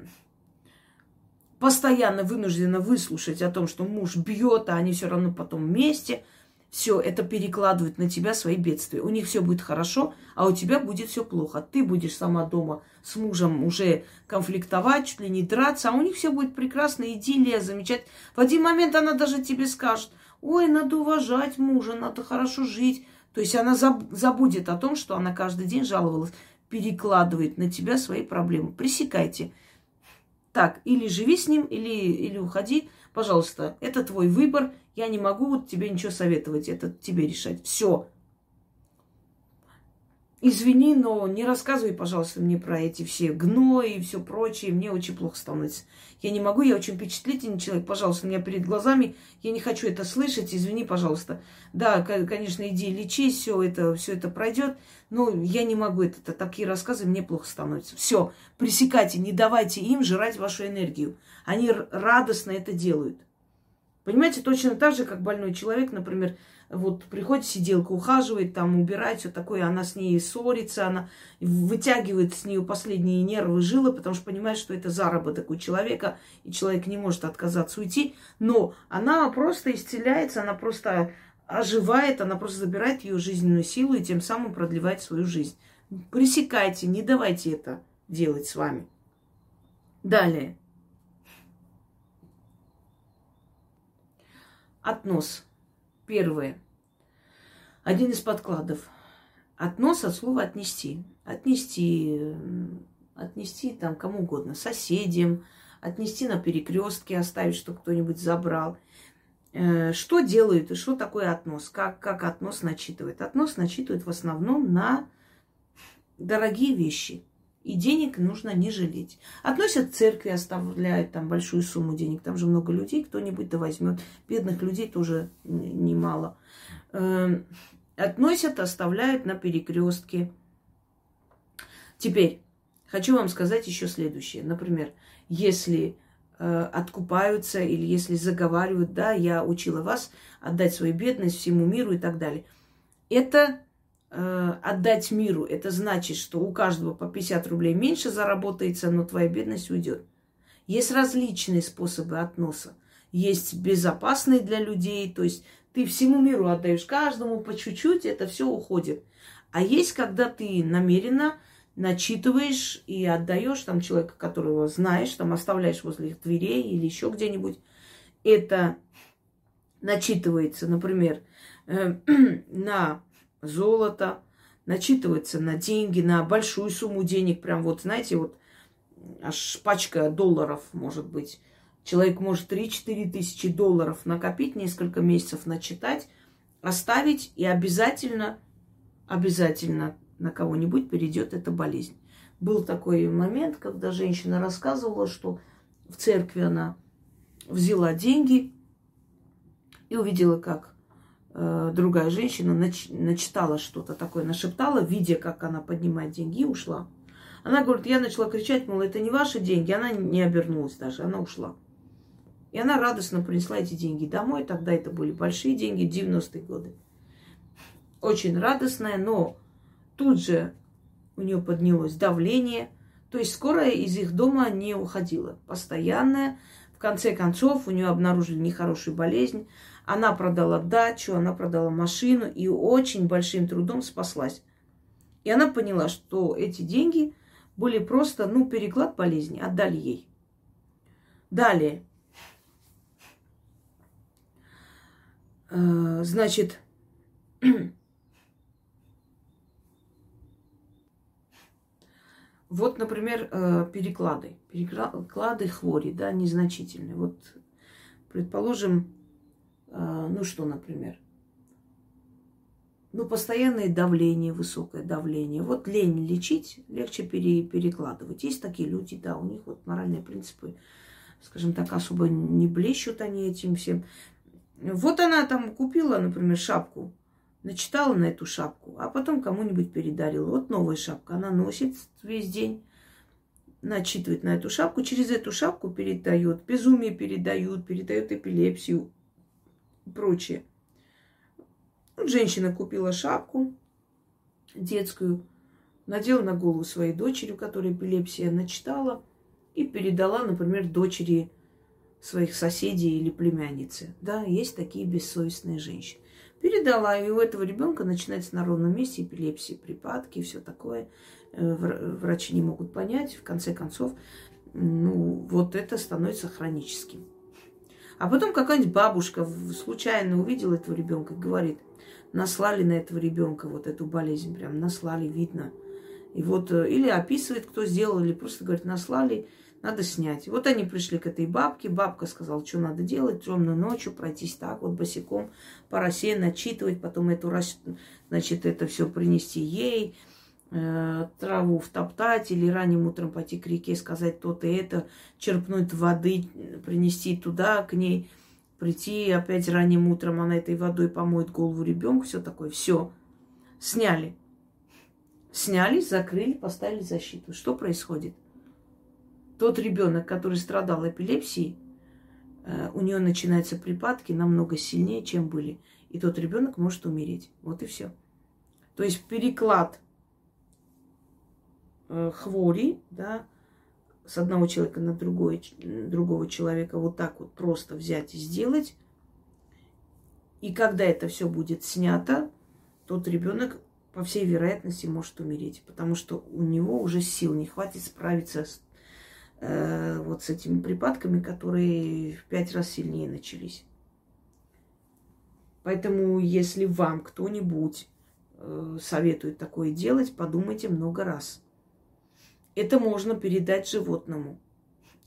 постоянно вынуждена выслушать о том, что муж бьет, а они все равно потом вместе, все это перекладывают на тебя свои бедствия. У них все будет хорошо, а у тебя будет все плохо. Ты будешь сама дома с мужем уже конфликтовать, чуть ли не драться, а у них все будет прекрасно, идиллия, замечательно. В один момент она даже тебе скажет, ой, надо уважать мужа, надо хорошо жить. То есть она забудет о том, что она каждый день жаловалась, перекладывает на тебя свои проблемы. Пресекайте. Так, или живи с ним, или, или уходи. Пожалуйста, это твой выбор. Я не могу тебе ничего советовать. Это тебе решать. Все. Извини, но не рассказывай, пожалуйста, мне про эти все гнои и все прочее. Мне очень плохо становится. Я не могу, я очень впечатлительный человек. Пожалуйста, у меня перед глазами. Я не хочу это слышать. Извини, пожалуйста. Да, конечно, иди лечись, все это, все это пройдет. Но я не могу это. Такие рассказы мне плохо становится. Все, пресекайте, не давайте им жрать вашу энергию. Они радостно это делают. Понимаете, точно так же, как больной человек, например, вот приходит сиделка, ухаживает, там убирает, все такое, она с ней ссорится, она вытягивает с нее последние нервы, жилы, потому что понимает, что это заработок у человека, и человек не может отказаться уйти, но она просто исцеляется, она просто оживает, она просто забирает ее жизненную силу и тем самым продлевает свою жизнь. Пресекайте, не давайте это делать с вами. Далее. Относ. Первое. Один из подкладов. Относ от слова отнести. Отнести, отнести там кому угодно, соседям, отнести на перекрестке, оставить, чтобы кто-нибудь забрал. Э, что делают и что такое относ? Как, как относ начитывает? Относ начитывает в основном на дорогие вещи. И денег нужно не жалеть. Относят к церкви, оставляют там большую сумму денег. Там же много людей, кто-нибудь да возьмет. Бедных людей тоже немало. Эм, относят, оставляют на перекрестке. Теперь хочу вам сказать еще следующее. Например, если э, откупаются или если заговаривают, да, я учила вас отдать свою бедность всему миру и так далее. Это отдать миру, это значит, что у каждого по 50 рублей меньше заработается, но твоя бедность уйдет. Есть различные способы относа. Есть безопасные для людей, то есть ты всему миру отдаешь каждому по чуть-чуть, это все уходит. А есть, когда ты намеренно начитываешь и отдаешь там человека, которого знаешь, там оставляешь возле их дверей или еще где-нибудь. Это начитывается, например, э, на золото, начитывается на деньги, на большую сумму денег, прям вот, знаете, вот аж пачка долларов, может быть. Человек может 3-4 тысячи долларов накопить, несколько месяцев начитать, оставить, и обязательно, обязательно на кого-нибудь перейдет эта болезнь. Был такой момент, когда женщина рассказывала, что в церкви она взяла деньги и увидела, как другая женщина нач, начитала что-то такое, нашептала, видя, как она поднимает деньги, и ушла. Она говорит, я начала кричать, мол, это не ваши деньги. Она не обернулась даже, она ушла. И она радостно принесла эти деньги домой. Тогда это были большие деньги, 90-е годы. Очень радостная, но тут же у нее поднялось давление. То есть скорая из их дома не уходила. Постоянная. В конце концов, у нее обнаружили нехорошую болезнь. Она продала дачу, она продала машину и очень большим трудом спаслась. И она поняла, что эти деньги были просто, ну, переклад болезни, отдали ей. Далее. Э, значит, вот, например, э, переклады. Переклады хвори, да, незначительные. Вот, предположим, ну что, например? Ну, постоянное давление, высокое давление. Вот лень лечить, легче пере, перекладывать. Есть такие люди, да, у них вот моральные принципы, скажем так, особо не блещут они этим всем. Вот она там купила, например, шапку, начитала на эту шапку, а потом кому-нибудь передарила. Вот новая шапка, она носит весь день, начитывает на эту шапку, через эту шапку передает, безумие передают, передает эпилепсию, прочее. Женщина купила шапку детскую, надела на голову своей дочери, у которой эпилепсия, начитала и передала, например, дочери своих соседей или племянницы. Да, есть такие бессовестные женщины. Передала, и у этого ребенка начинается на ровном месте эпилепсия, припадки и все такое. Э, врачи не могут понять, в конце концов, ну, вот это становится хроническим. А потом какая-нибудь бабушка случайно увидела этого ребенка и говорит, наслали на этого ребенка вот эту болезнь, прям наслали, видно. И вот э, или описывает, кто сделал, или просто говорит, наслали, надо снять. Вот они пришли к этой бабке, бабка сказала, что надо делать, темную ночью пройтись так вот босиком по росе, начитывать, потом эту, значит, это все принести ей, траву втоптать или ранним утром пойти к реке, сказать то-то это, черпнуть воды, принести туда к ней, прийти опять ранним утром, она этой водой помоет голову ребенку, все такое, все. Сняли. Сняли, закрыли, поставили защиту. Что происходит? Тот ребенок, который страдал эпилепсией, э, у нее начинаются припадки намного сильнее, чем были. И тот ребенок может умереть. Вот и все. То есть переклад э, хвори, да, с одного человека на другой, другого человека вот так вот просто взять и сделать. И когда это все будет снято, тот ребенок, по всей вероятности, может умереть, потому что у него уже сил не хватит справиться с, э, вот с этими припадками, которые в пять раз сильнее начались. Поэтому, если вам кто-нибудь э, советует такое делать, подумайте много раз – это можно передать животному.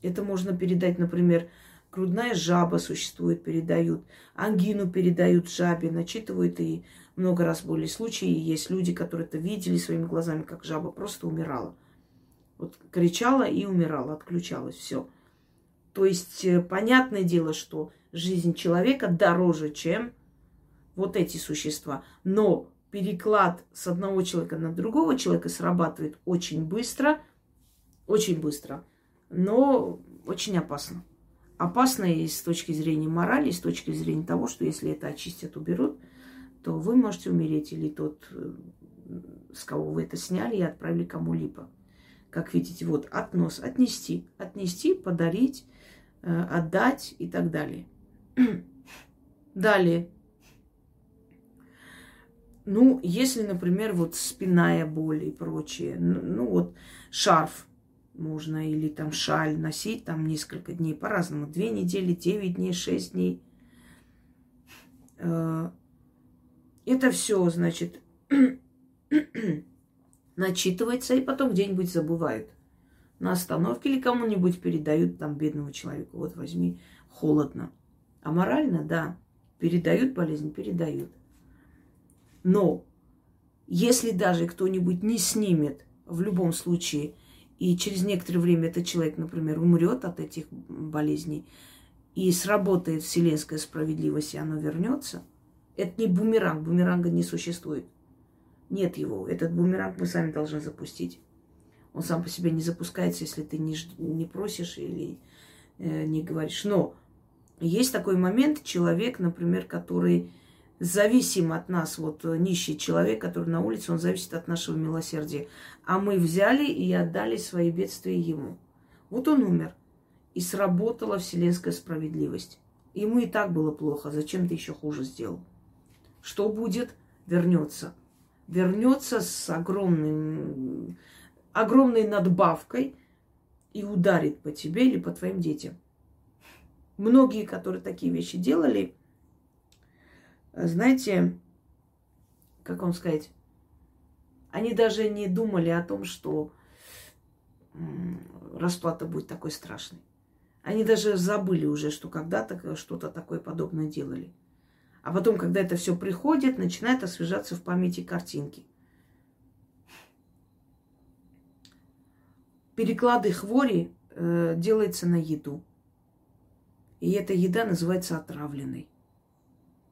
Это можно передать, например, грудная жаба существует, передают, ангину передают жабе, начитывают и много раз были случаи, есть люди, которые это видели своими глазами, как жаба просто умирала. Вот кричала и умирала, отключалась, все. То есть э, понятное дело, что жизнь человека дороже, чем вот эти существа. Но переклад с одного человека на другого человека срабатывает очень быстро – очень быстро, но очень опасно. Опасно и с точки зрения морали, и с точки зрения того, что если это очистят, уберут, то вы можете умереть, или тот, э, с кого вы это сняли и отправили кому-либо. Как видите, вот относ, отнести, отнести, подарить, э, отдать и так далее. Далее. Ну, если, например, вот спинная боль и прочее, ну, ну вот шарф – можно или там шаль носить там несколько дней по-разному. Две недели, девять дней, шесть дней. Э, это все, значит, начитывается и потом где-нибудь забывают. На остановке или кому-нибудь передают там бедному человеку. Вот возьми, холодно. А морально, да, передают болезнь, передают. Но если даже кто-нибудь не снимет в любом случае и через некоторое время этот человек, например, умрет от этих болезней, и сработает вселенская справедливость, и оно вернется, это не бумеранг, бумеранга не существует. Нет его. Этот бумеранг мы сами должны запустить. Он сам по себе не запускается, если ты не, не просишь или э, не говоришь. Но есть такой момент, человек, например, который зависим от нас, вот э, нищий человек, который на улице, он зависит от нашего милосердия. А мы взяли и отдали свои бедствия ему. Вот он умер. И сработала вселенская справедливость. Ему и так было плохо. Зачем ты еще хуже сделал? Что будет? Вернется. Вернется с огромным, огромной надбавкой и ударит по тебе или по твоим детям. Многие, которые такие вещи делали, знаете, как вам сказать, они даже не думали о том, что расплата будет такой страшной. Они даже забыли уже, что когда-то что-то такое подобное делали. А потом, когда это все приходит, начинает освежаться в памяти картинки. Переклады хвори э, делается на еду. И эта еда называется отравленной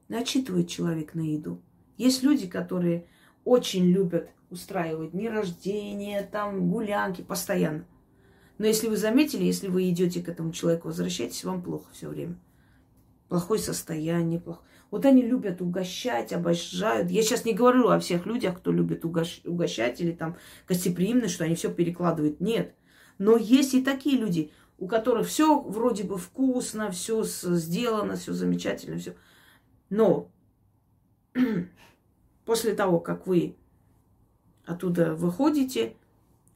начитывает человек на еду. Есть люди, которые очень любят устраивать дни рождения, там гулянки постоянно. Но если вы заметили, если вы идете к этому человеку, возвращаетесь, вам плохо все время. Плохое состояние, плохо. Вот они любят угощать, обожают. Я сейчас не говорю о всех людях, кто любит угощ... угощать или там гостеприимно, что они все перекладывают. Нет. Но есть и такие люди, у которых все вроде бы вкусно, все сделано, все замечательно, все. Но после того, как вы оттуда выходите,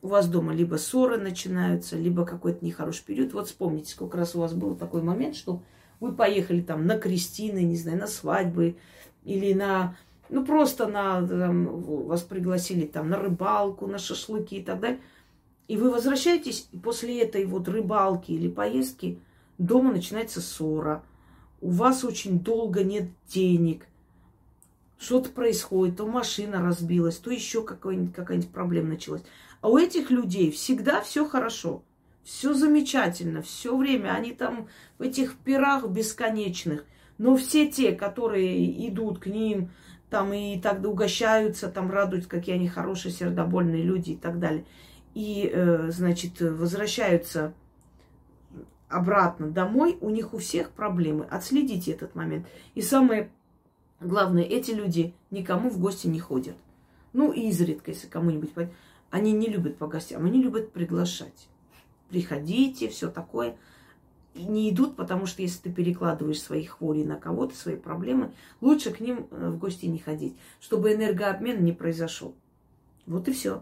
у вас дома либо ссоры начинаются, либо какой-то нехороший период. Вот вспомните, сколько раз у вас был такой момент, что вы поехали там на крестины, не знаю, на свадьбы или на, ну просто на, там, вас пригласили там на рыбалку, на шашлыки и так далее. И вы возвращаетесь, и после этой вот рыбалки или поездки дома начинается ссора. У вас очень долго нет денег. Что-то происходит, то машина разбилась, то еще какая-нибудь, какая-нибудь проблема началась. А у этих людей всегда все хорошо, все замечательно, все время они там в этих пирах бесконечных. Но все те, которые идут к ним, там и тогда угощаются, там радуются, какие они хорошие, сердобольные люди и так далее. И, э, значит, возвращаются обратно домой, у них у всех проблемы. Отследите этот момент. И самое главное, эти люди никому в гости не ходят. Ну, изредка, если кому-нибудь... Они не любят по гостям, они любят приглашать. Приходите, все такое. И не идут, потому что если ты перекладываешь свои хвори на кого-то, свои проблемы, лучше к ним э, в гости не ходить, чтобы энергообмен не произошел. Вот и все.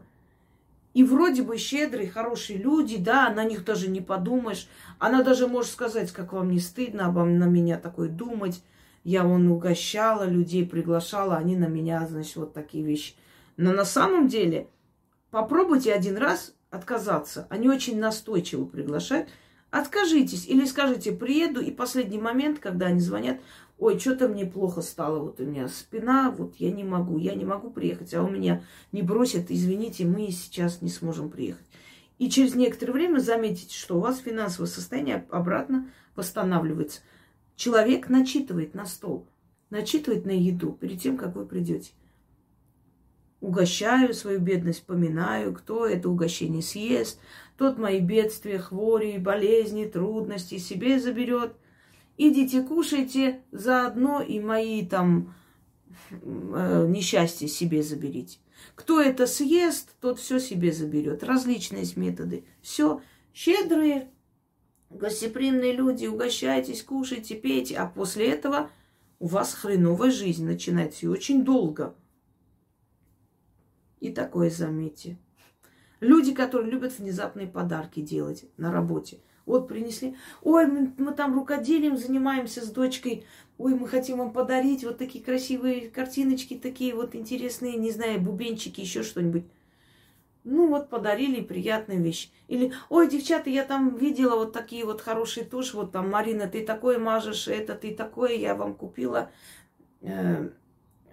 И вроде бы щедрые, хорошие люди, да, на них даже не подумаешь. Она даже может сказать, как вам не стыдно обо на меня такое думать. Я вон угощала людей, приглашала, они на меня, значит, вот такие вещи. Но на самом деле Попробуйте один раз отказаться. Они очень настойчиво приглашают. Откажитесь или скажите, приеду, и последний момент, когда они звонят, ой, что-то мне плохо стало, вот у меня спина, вот я не могу, я не могу приехать, а у меня не бросят, извините, мы сейчас не сможем приехать. И через некоторое время заметите, что у вас финансовое состояние обратно восстанавливается. Человек начитывает на стол, начитывает на еду перед тем, как вы придете угощаю свою бедность, поминаю, кто это угощение съест, тот мои бедствия, хвори, болезни, трудности себе заберет. Идите, кушайте, заодно и мои там э, несчастья себе заберите. Кто это съест, тот все себе заберет. Различные методы. Все, щедрые, гостеприимные люди, угощайтесь, кушайте, пейте, а после этого у вас хреновая жизнь начинается и очень долго – и такое заметьте. Люди, которые любят внезапные подарки делать на работе. Вот принесли. Ой, мы, мы там рукоделием занимаемся с дочкой. Ой, мы хотим вам подарить вот такие красивые картиночки, такие вот интересные, не знаю, бубенчики, еще что-нибудь. Ну вот подарили приятная вещь. Или, ой, девчата, я там видела вот такие вот хорошие тушь, вот там, Марина, ты такое мажешь, это ты такое, я вам купила. Э,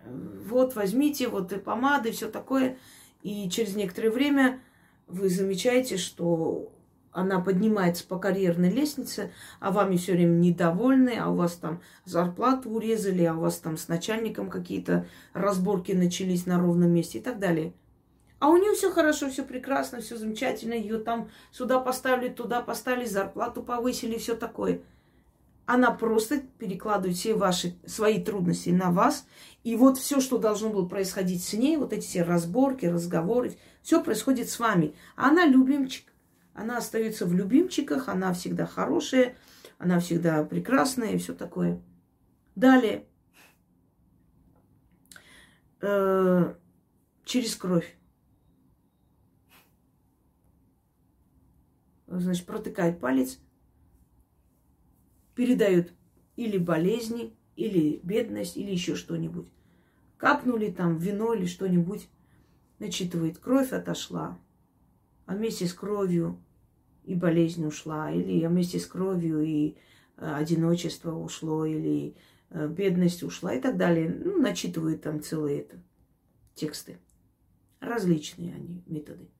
вот возьмите, вот и помады, все такое. И через некоторое время вы замечаете, что она поднимается по карьерной лестнице, а вами все время недовольны, а у вас там зарплату урезали, а у вас там с начальником какие-то разборки начались на ровном месте и так далее. А у нее все хорошо, все прекрасно, все замечательно, ее там сюда поставили, туда поставили, зарплату повысили, все такое – она просто перекладывает все ваши, свои трудности на вас. И вот все, что должно было происходить с ней, вот эти все разборки, разговоры, все происходит с вами. А она любимчик. Она остается в любимчиках, она всегда хорошая, она всегда прекрасная и все такое. Далее. Э, через кровь. Значит, протыкает палец – передают или болезни, или бедность, или еще что-нибудь. Капнули там вино или что-нибудь, начитывает, кровь отошла, а вместе с кровью и болезнь ушла, или вместе с кровью и э, одиночество ушло, или э, бедность ушла и так далее. Ну, начитывают там целые это, тексты. Различные они методы.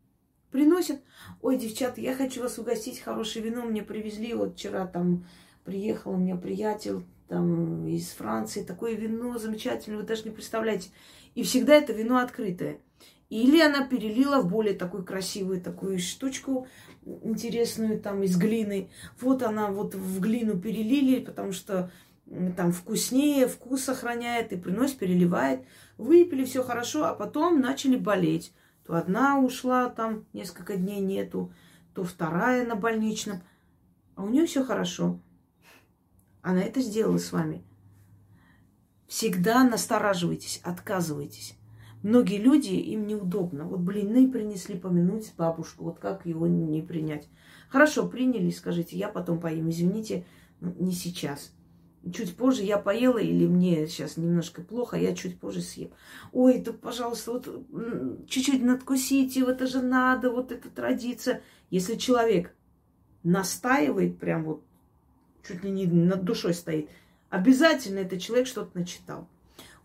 Приносят, ой, девчата, я хочу вас угостить, хорошее вино мне привезли, вот вчера там приехал у меня приятель там из Франции, такое вино замечательное, вы даже не представляете. И всегда это вино открытое. Или она перелила в более такую красивую такую штучку интересную там из глины. Вот она вот в глину перелили, потому что там вкуснее, вкус сохраняет и приносит, переливает. Выпили, все хорошо, а потом начали болеть. То одна ушла, там несколько дней нету, то вторая на больничном. А у нее все хорошо. Она это сделала с вами. всегда настораживайтесь, отказывайтесь. Многие люди, им неудобно. Вот блины принесли помянуть бабушку, вот как его не принять. Хорошо, приняли, скажите, я потом поем, извините, ну, не сейчас. Чуть позже я поела или мне сейчас немножко плохо, я чуть позже съем. Ой, да, пожалуйста, вот чуть-чуть надкусите, вот это же надо, вот это традиция. Если человек настаивает прям вот, чуть ли не над душой стоит, обязательно этот человек что-то начитал.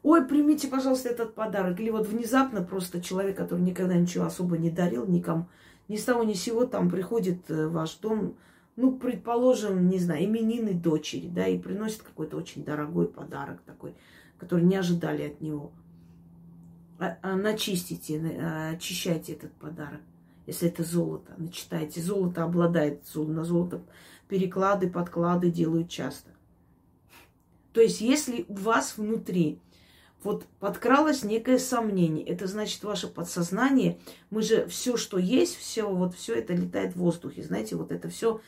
Ой, примите, пожалуйста, этот подарок. Или вот внезапно просто человек, который никогда ничего особо не дарил никому, ни с того ни с сего там приходит в ваш дом, ну, предположим, не знаю, именины дочери, да, и приносит какой-то очень дорогой подарок такой, который не ожидали от него. А, а начистите, а, очищайте этот подарок. Если это золото, начитайте. Золото обладает, на золото переклады, подклады делают часто. То есть, если у вас внутри вот подкралось некое сомнение. Это значит, ваше подсознание, мы же все, что есть, все, вот все это летает в воздухе. Знаете, вот это все,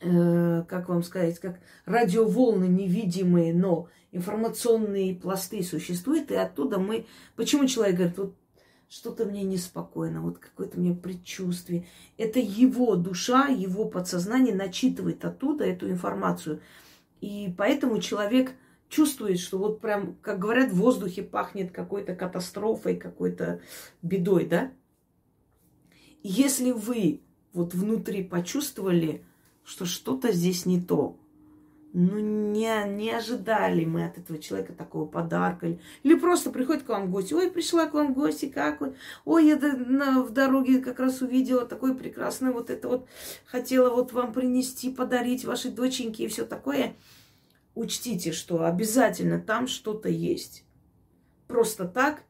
э, как вам сказать, как радиоволны невидимые, но информационные пласты существуют, и оттуда мы... Почему человек говорит, вот что-то мне неспокойно, вот какое-то мне предчувствие. Это его душа, его подсознание начитывает оттуда эту информацию. И поэтому человек чувствует, что вот прям, как говорят, в воздухе пахнет какой-то катастрофой, какой-то бедой, да? Если вы вот внутри почувствовали, что что-то здесь не то, ну, не, не ожидали мы от этого человека такого подарка. Или, или просто приходит к вам гости. Ой, пришла к вам гости, как вы? Ой, я на, в дороге как раз увидела такое прекрасное вот это вот. Хотела вот вам принести, подарить вашей доченьке и все такое учтите, что обязательно там что-то есть. Просто так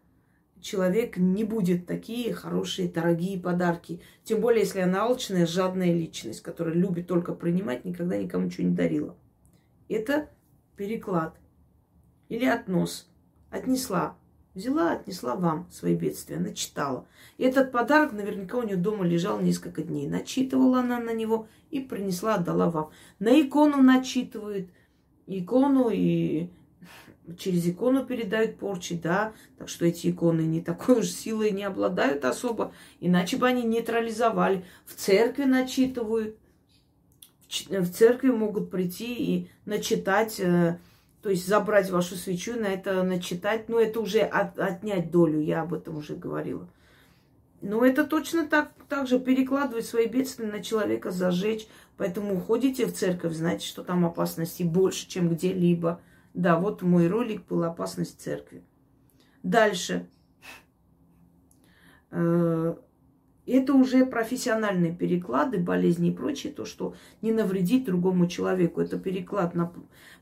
человек не будет такие хорошие, дорогие подарки. Тем более, если она алчная, жадная личность, которая любит только принимать, никогда никому ничего не дарила. Это переклад или относ. Отнесла. Взяла, отнесла вам свои бедствия, начитала. И этот подарок наверняка у нее дома лежал несколько дней. Начитывала она на него и принесла, отдала вам. На икону начитывает – икону и через икону передают порчи, да, так что эти иконы не такой уж силой не обладают особо, иначе бы они нейтрализовали. В церкви начитывают, в церкви могут прийти и начитать, э, то есть забрать вашу свечу, на это начитать, но это уже от, отнять долю, я об этом уже говорила. Но это точно так, так же перекладывать свои бедствия на человека, зажечь. Поэтому уходите в церковь, знаете, что там опасности больше, чем где-либо. Да, вот мой ролик был «Опасность церкви». Дальше. Э, это уже профессиональные переклады, болезни и прочее, то, что не навредить другому человеку. Это переклад на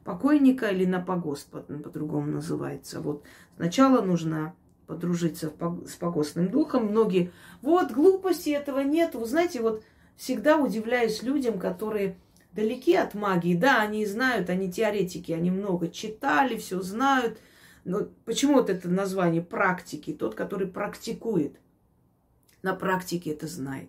покойника или на погост, по-другому называется. Вот сначала нужно подружиться с погостным духом. Многие, вот, глупости этого нет. Вы знаете, вот всегда удивляюсь людям, которые далеки от магии. Да, они знают, они теоретики, они много читали, все знают. Но почему вот это название практики? Тот, который практикует. На практике это знает.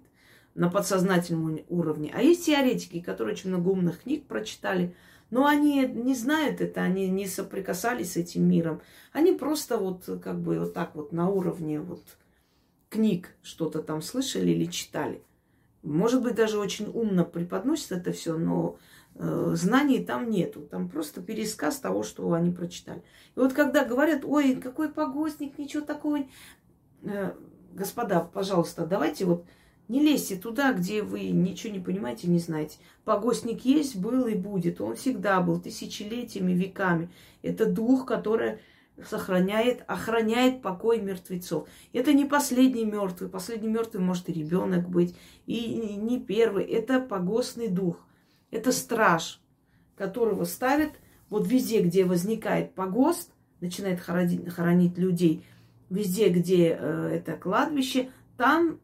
На подсознательном уровне. А есть теоретики, которые очень много умных книг прочитали, но они не знают это, они не соприкасались с этим миром. Они просто вот как бы вот так вот на уровне вот книг что-то там слышали или читали. Может быть, даже очень умно преподносит это все, но э, знаний там нету. Там просто пересказ того, что они прочитали. И вот когда говорят, ой, какой погостник, ничего такого. Э, господа, пожалуйста, давайте вот не лезьте туда, где вы ничего не понимаете, не знаете. Погостник есть, был и будет. Он всегда был тысячелетиями, веками. Это дух, который сохраняет, охраняет покой мертвецов. Это не последний мертвый. Последний мертвый может и ребенок быть, и не первый. Это погостный дух. Это страж, которого ставят вот везде, где возникает погост, начинает хоронить, хоронить людей, везде, где э, это кладбище, там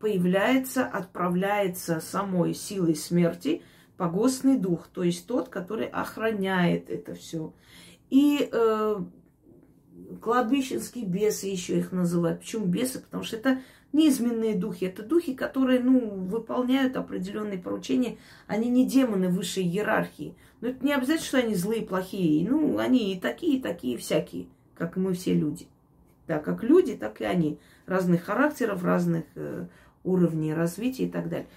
появляется, отправляется самой силой смерти погостный дух, то есть тот, который охраняет это все. И э, кладбищенские бесы еще их называют. Почему бесы? Потому что это Низменные духи – это духи, которые, ну, выполняют определенные поручения. Они не демоны высшей иерархии. Но это не обязательно, что они злые, плохие. Ну, они и такие, и такие, всякие, как мы все люди. Да, как люди, так и они. Разных характеров, разных э, уровней развития и так далее.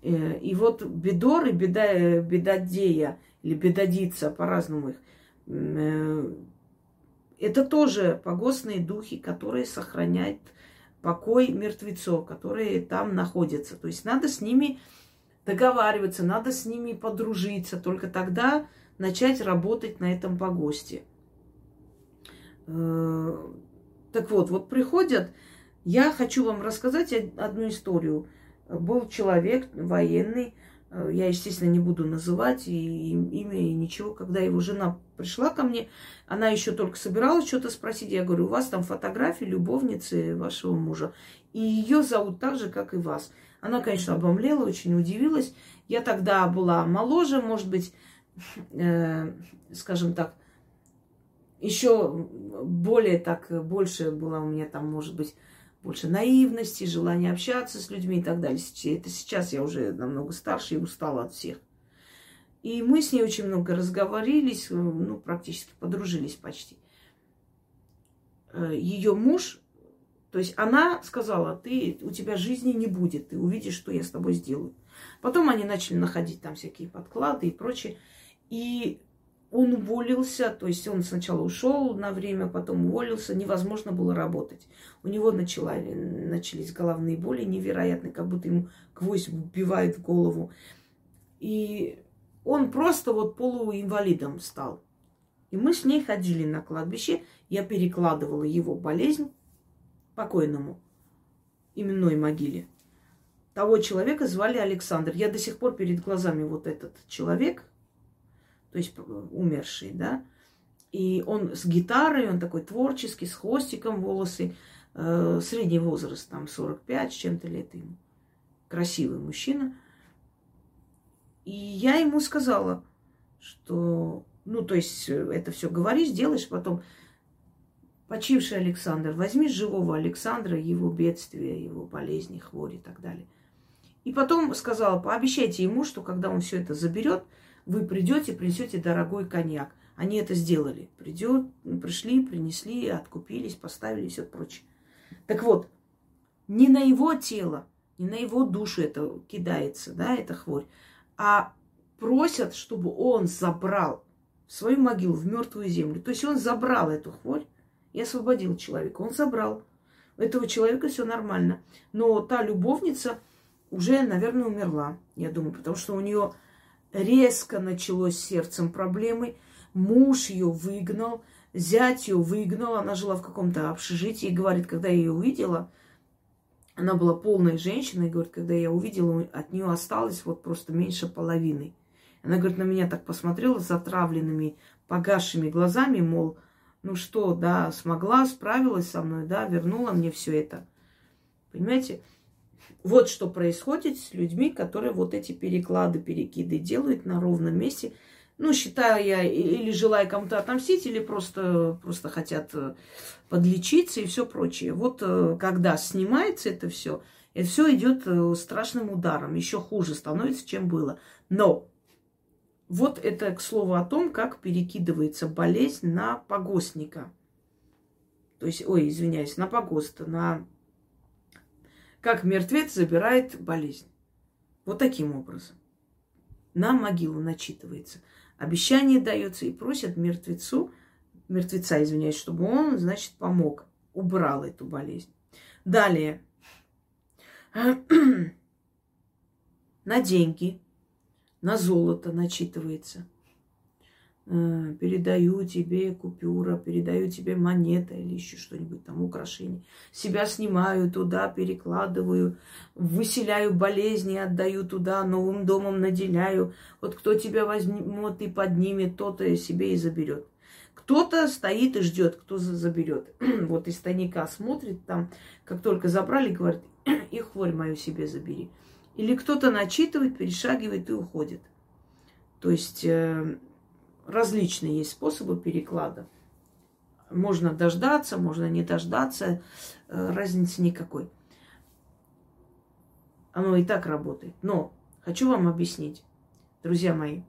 Э, и вот бедор и беда, э, бедодея или бедодица, по-разному их, э, это тоже погостные духи, которые сохраняют покой мертвецов, которые там находятся. То есть надо с ними договариваться, надо с ними подружиться, только тогда начать работать на этом погосте. Так вот, вот приходят, я хочу вам рассказать одну историю. Был человек военный, Э, я, естественно, не буду называть и имя, и ничего. Когда его жена пришла ко мне, она еще только собиралась что-то спросить. Я говорю, у вас там фотографии любовницы вашего мужа. И ее зовут так же, как и вас. Она, конечно, обомлела, очень удивилась. Я тогда была моложе, может быть, э, скажем так, еще более так, больше была у меня там, может быть, больше наивности, желания общаться с людьми и так далее. Это сейчас я уже намного старше и устала от всех. И мы с ней очень много разговорились, ну, практически подружились почти. Э, Ее муж, то есть она сказала, ты, у тебя жизни не будет, ты увидишь, что я с тобой сделаю. Потом они начали находить там всякие подклады и прочее. И он уволился, то есть он сначала ушел на время, потом уволился, невозможно было работать. У него начала, начались головные боли невероятные, как будто ему гвоздь вбивает в голову. И он просто вот полуинвалидом стал. И мы с ней ходили на кладбище, я перекладывала его болезнь покойному именной могиле. Того человека звали Александр. Я до сих пор перед глазами вот этот человек, то есть умерший, да. И он с гитарой, он такой творческий, с хвостиком волосы, э, средний возраст, там 45 с чем-то лет ему. Красивый мужчина. И я ему сказала, что, ну, то есть это все говоришь, делаешь, потом почивший Александр, возьми живого Александра, его бедствия, его болезни, хвори и так далее. И потом сказала, пообещайте ему, что когда он все это заберет, вы придете, принесете дорогой коньяк. Они это сделали. Придет, пришли, принесли, откупились, поставили все прочее. Так вот, не на его тело, не на его душу это кидается, да, эта хворь, а просят, чтобы он забрал в свою могилу, в мертвую землю. То есть он забрал эту хворь и освободил человека. Он забрал. У этого человека все нормально. Но та любовница уже, наверное, умерла, я думаю, потому что у нее резко началось сердцем проблемы. Муж ее выгнал, зять ее выгнал. Она жила в каком-то общежитии и говорит, когда я ее увидела, она была полной женщиной, говорит, когда я увидела, от нее осталось вот просто меньше половины. Она, говорит, на меня так посмотрела с затравленными, погасшими глазами, мол, ну что, да, смогла, справилась со мной, да, вернула мне все это. Понимаете? Вот что происходит с людьми, которые вот эти переклады, перекиды делают на ровном месте. Ну, считаю я, или желая кому-то отомстить, или просто, просто хотят э, подлечиться и все прочее. Вот э, когда снимается это все, это все идет э, страшным ударом. Еще хуже становится, чем было. Но вот это к слову о том, как перекидывается болезнь на погостника. То есть, ой, извиняюсь, на погоста, на как мертвец забирает болезнь. Вот таким образом. На могилу начитывается. Обещание дается и просят мертвецу, мертвеца, извиняюсь, чтобы он, значит, помог, убрал эту болезнь. Далее. на деньги, на золото начитывается – передаю тебе купюра, передаю тебе монета или еще что-нибудь там, украшение. Себя снимаю туда, перекладываю, выселяю болезни, отдаю туда, новым домом наделяю. Вот кто тебя возьмет и поднимет, тот-то себе и заберет. Кто-то стоит и ждет, кто заберет. вот из тайника смотрит там, как только забрали, говорит, и хворь мою себе забери. Или кто-то начитывает, перешагивает и уходит. То есть э, различные есть способы переклада. Можно дождаться, можно не дождаться, э, разницы никакой. Оно и так работает. Но хочу вам объяснить, друзья мои,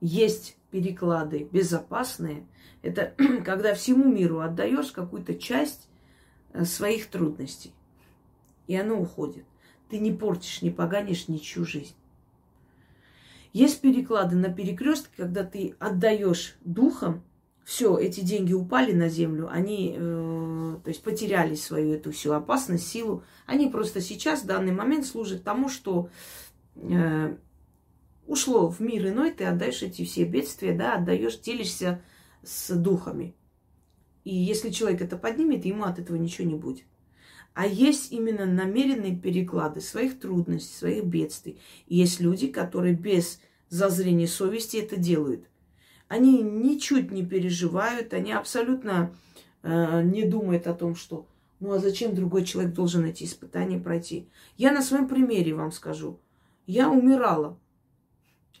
есть переклады безопасные. Это когда всему миру отдаешь какую-то часть э, своих трудностей. И оно уходит. Ты не портишь, не поганишь ничью жизнь. Есть переклады на перекрестке, когда ты отдаешь духом, все, эти деньги упали на землю, они, э, то есть потеряли свою эту всю опасность, силу. Они просто сейчас, в данный момент, служат тому, что э, ушло в мир иной, ты отдаешь эти все бедствия, да, отдаешь, делишься с духами. И если человек это поднимет, ему от этого ничего не будет. А есть именно намеренные переклады своих трудностей, своих бедствий. Есть люди, которые без зазрения совести это делают. Они ничуть не переживают, они абсолютно э, не думают о том, что ну а зачем другой человек должен эти испытания пройти. Я на своем примере вам скажу. Я умирала.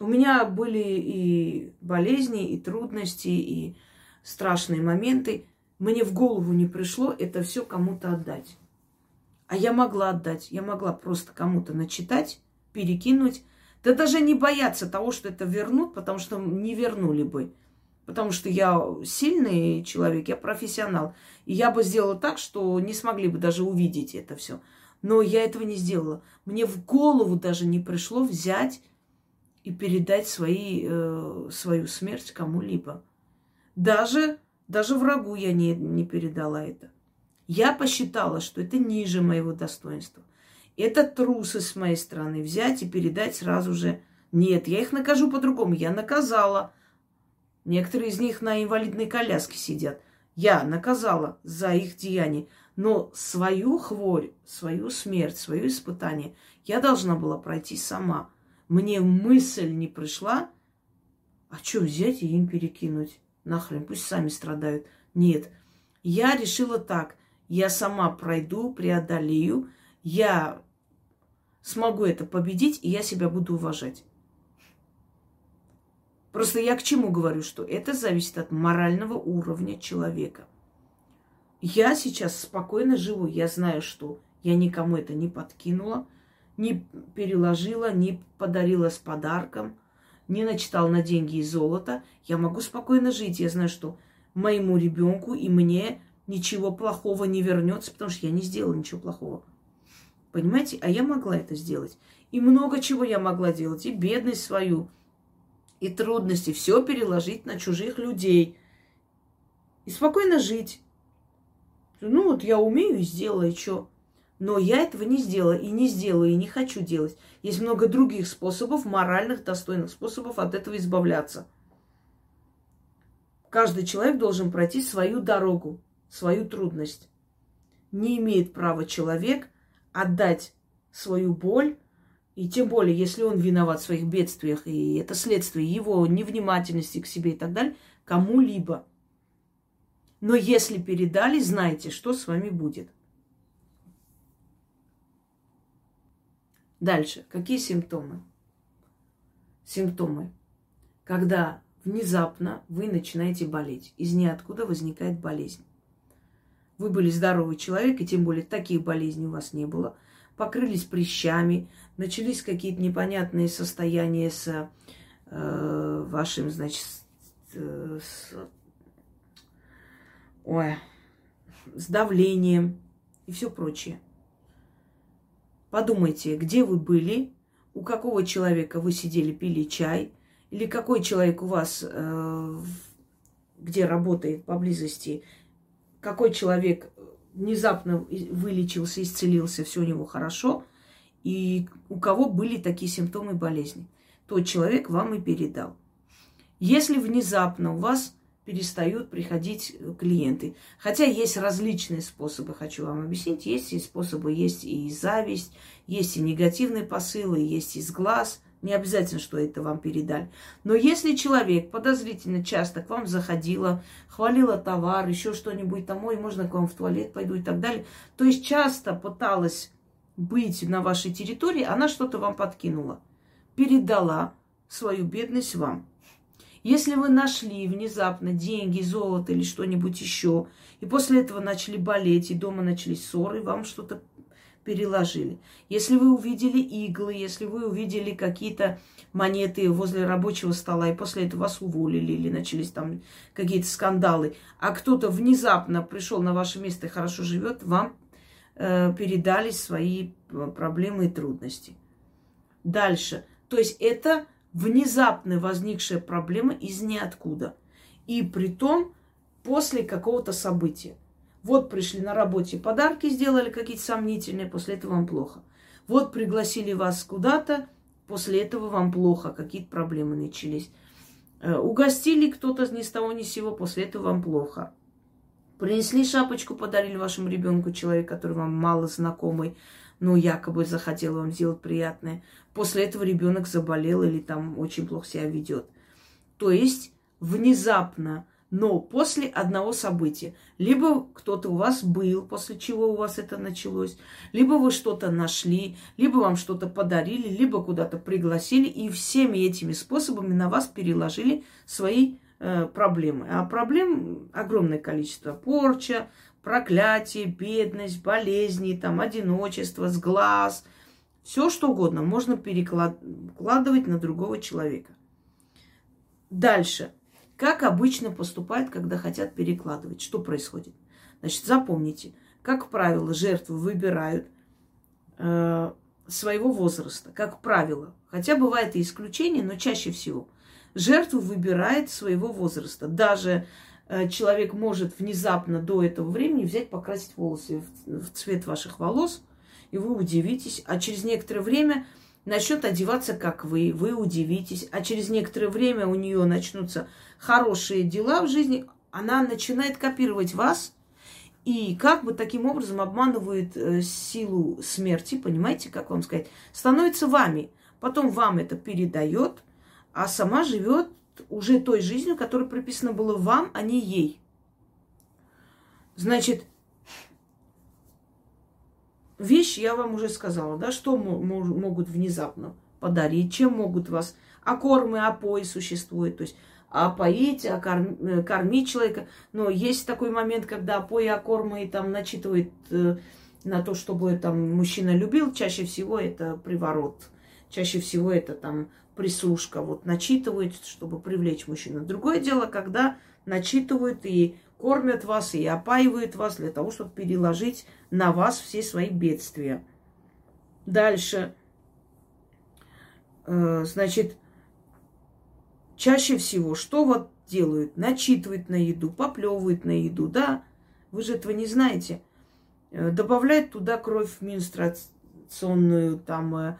У меня были и болезни, и трудности, и страшные моменты. Мне в голову не пришло это все кому-то отдать. А я могла отдать. Я могла просто кому-то начитать, перекинуть. Да даже не бояться того, что это вернут, потому что не вернули бы. Потому что я сильный человек, я профессионал. И я бы сделала так, что не смогли бы даже увидеть это все. Но я этого не сделала. Мне в голову даже не пришло взять и передать свои, э, свою смерть кому-либо. Даже, даже врагу я не, не передала это. Я посчитала, что это ниже моего достоинства. Это трусы с моей стороны взять и передать сразу же. Нет, я их накажу по-другому. Я наказала. Некоторые из них на инвалидной коляске сидят. Я наказала за их деяния. Но свою хворь, свою смерть, свое испытание я должна была пройти сама мне мысль не пришла, а что взять и им перекинуть? Нахрен, пусть сами страдают. Нет, я решила так. Я сама пройду, преодолею, я смогу это победить, и я себя буду уважать. Просто я к чему говорю, что это зависит от морального уровня человека. Я сейчас спокойно живу, я знаю, что я никому это не подкинула, не переложила, не подарила с подарком, не начитал на деньги и золото, я могу спокойно жить. Я знаю, что моему ребенку и мне ничего плохого не вернется, потому что я не сделала ничего плохого. Понимаете? А я могла это сделать. И много чего я могла делать. И бедность свою, и трудности. Все переложить на чужих людей. И спокойно жить. Ну вот я умею и сделаю, и что? Но я этого не сделала и не сделаю, и не хочу делать. Есть много других способов, моральных, достойных способов от этого избавляться. Каждый человек должен пройти свою дорогу, свою трудность. Не имеет права человек отдать свою боль, и тем более, если он виноват в своих бедствиях, и это следствие его невнимательности к себе и так далее, кому-либо. Но если передали, знайте, что с вами будет. Дальше. Какие симптомы? Симптомы. Когда внезапно вы начинаете болеть. Из ниоткуда возникает болезнь. Вы были здоровый человек, и тем более таких болезней у вас не было. Покрылись прыщами, начались какие-то непонятные состояния с э, вашим, значит, э, с, ой, с давлением и все прочее. Подумайте, где вы были, у какого человека вы сидели, пили чай, или какой человек у вас, э, где работает поблизости, какой человек внезапно вылечился, исцелился, все у него хорошо, и у кого были такие симптомы болезни. Тот человек вам и передал. Если внезапно у вас перестают приходить э, клиенты. Хотя есть различные способы, хочу вам объяснить. Есть и способы, есть и зависть, есть и негативные посылы, есть из глаз. Не обязательно, что это вам передали. Но если человек подозрительно часто к вам заходила, хвалила товар, еще что-нибудь там, ой, можно к вам в туалет пойду и так далее, то есть часто пыталась быть на вашей территории, она что-то вам подкинула, передала свою бедность вам. Если вы нашли внезапно деньги, золото или что-нибудь еще, и после этого начали болеть, и дома начались ссоры, вам что-то переложили. Если вы увидели иглы, если вы увидели какие-то монеты возле рабочего стола, и после этого вас уволили или начались там какие-то скандалы, а кто-то внезапно пришел на ваше место и хорошо живет, вам э, передали свои э, проблемы и трудности. Дальше. То есть это внезапно возникшая проблема из ниоткуда. И при том после какого-то события. Вот пришли на работе, подарки сделали какие-то сомнительные, после этого вам плохо. Вот пригласили вас куда-то, после этого вам плохо, какие-то проблемы начались. Э, угостили кто-то ни с того ни с сего, после этого вам плохо. Принесли шапочку, подарили вашему ребенку человек, который вам мало знакомый, но якобы захотел вам сделать приятное. После этого ребенок заболел или там очень плохо себя ведет. То есть внезапно но после одного события. Либо кто-то у вас был, после чего у вас это началось, либо вы что-то нашли, либо вам что-то подарили, либо куда-то пригласили, и всеми этими способами на вас переложили свои э, проблемы. А проблем огромное количество. Порча, проклятие, бедность, болезни, там, одиночество, сглаз. Все что угодно можно перекладывать на другого человека. Дальше. Как обычно поступают, когда хотят перекладывать? Что происходит? Значит, запомните, как правило, жертвы выбирают э, своего возраста, как правило. Хотя бывает и исключения, но чаще всего. Жертву выбирает своего возраста. Даже э, человек может внезапно до этого времени взять, покрасить волосы в, в цвет ваших волос, и вы удивитесь. А через некоторое время начнет одеваться, как вы, вы удивитесь, а через некоторое время у нее начнутся хорошие дела в жизни, она начинает копировать вас и как бы таким образом обманывает э, силу смерти, понимаете, как вам сказать, становится вами. Потом вам это передает, а сама живет уже той жизнью, которая прописана была вам, а не ей. Значит, вещь я вам уже сказала, да, что могут внезапно подарить, чем могут вас, а кормы, а пои существует, то есть а поить, а э, кормить человека. Но есть такой момент, когда пои, а кормы и там начитывает э, на то, чтобы там мужчина любил, чаще всего это приворот. Чаще всего это там прислушка, вот начитывает, чтобы привлечь мужчину. Другое дело, когда начитывают и кормят вас и опаивают вас для того, чтобы переложить на вас все свои бедствия. Дальше. Э, значит, чаще всего что вот делают? Начитывают на еду, поплевывают на еду, да? Вы же этого не знаете. Э, добавляют туда кровь менструационную, там, э,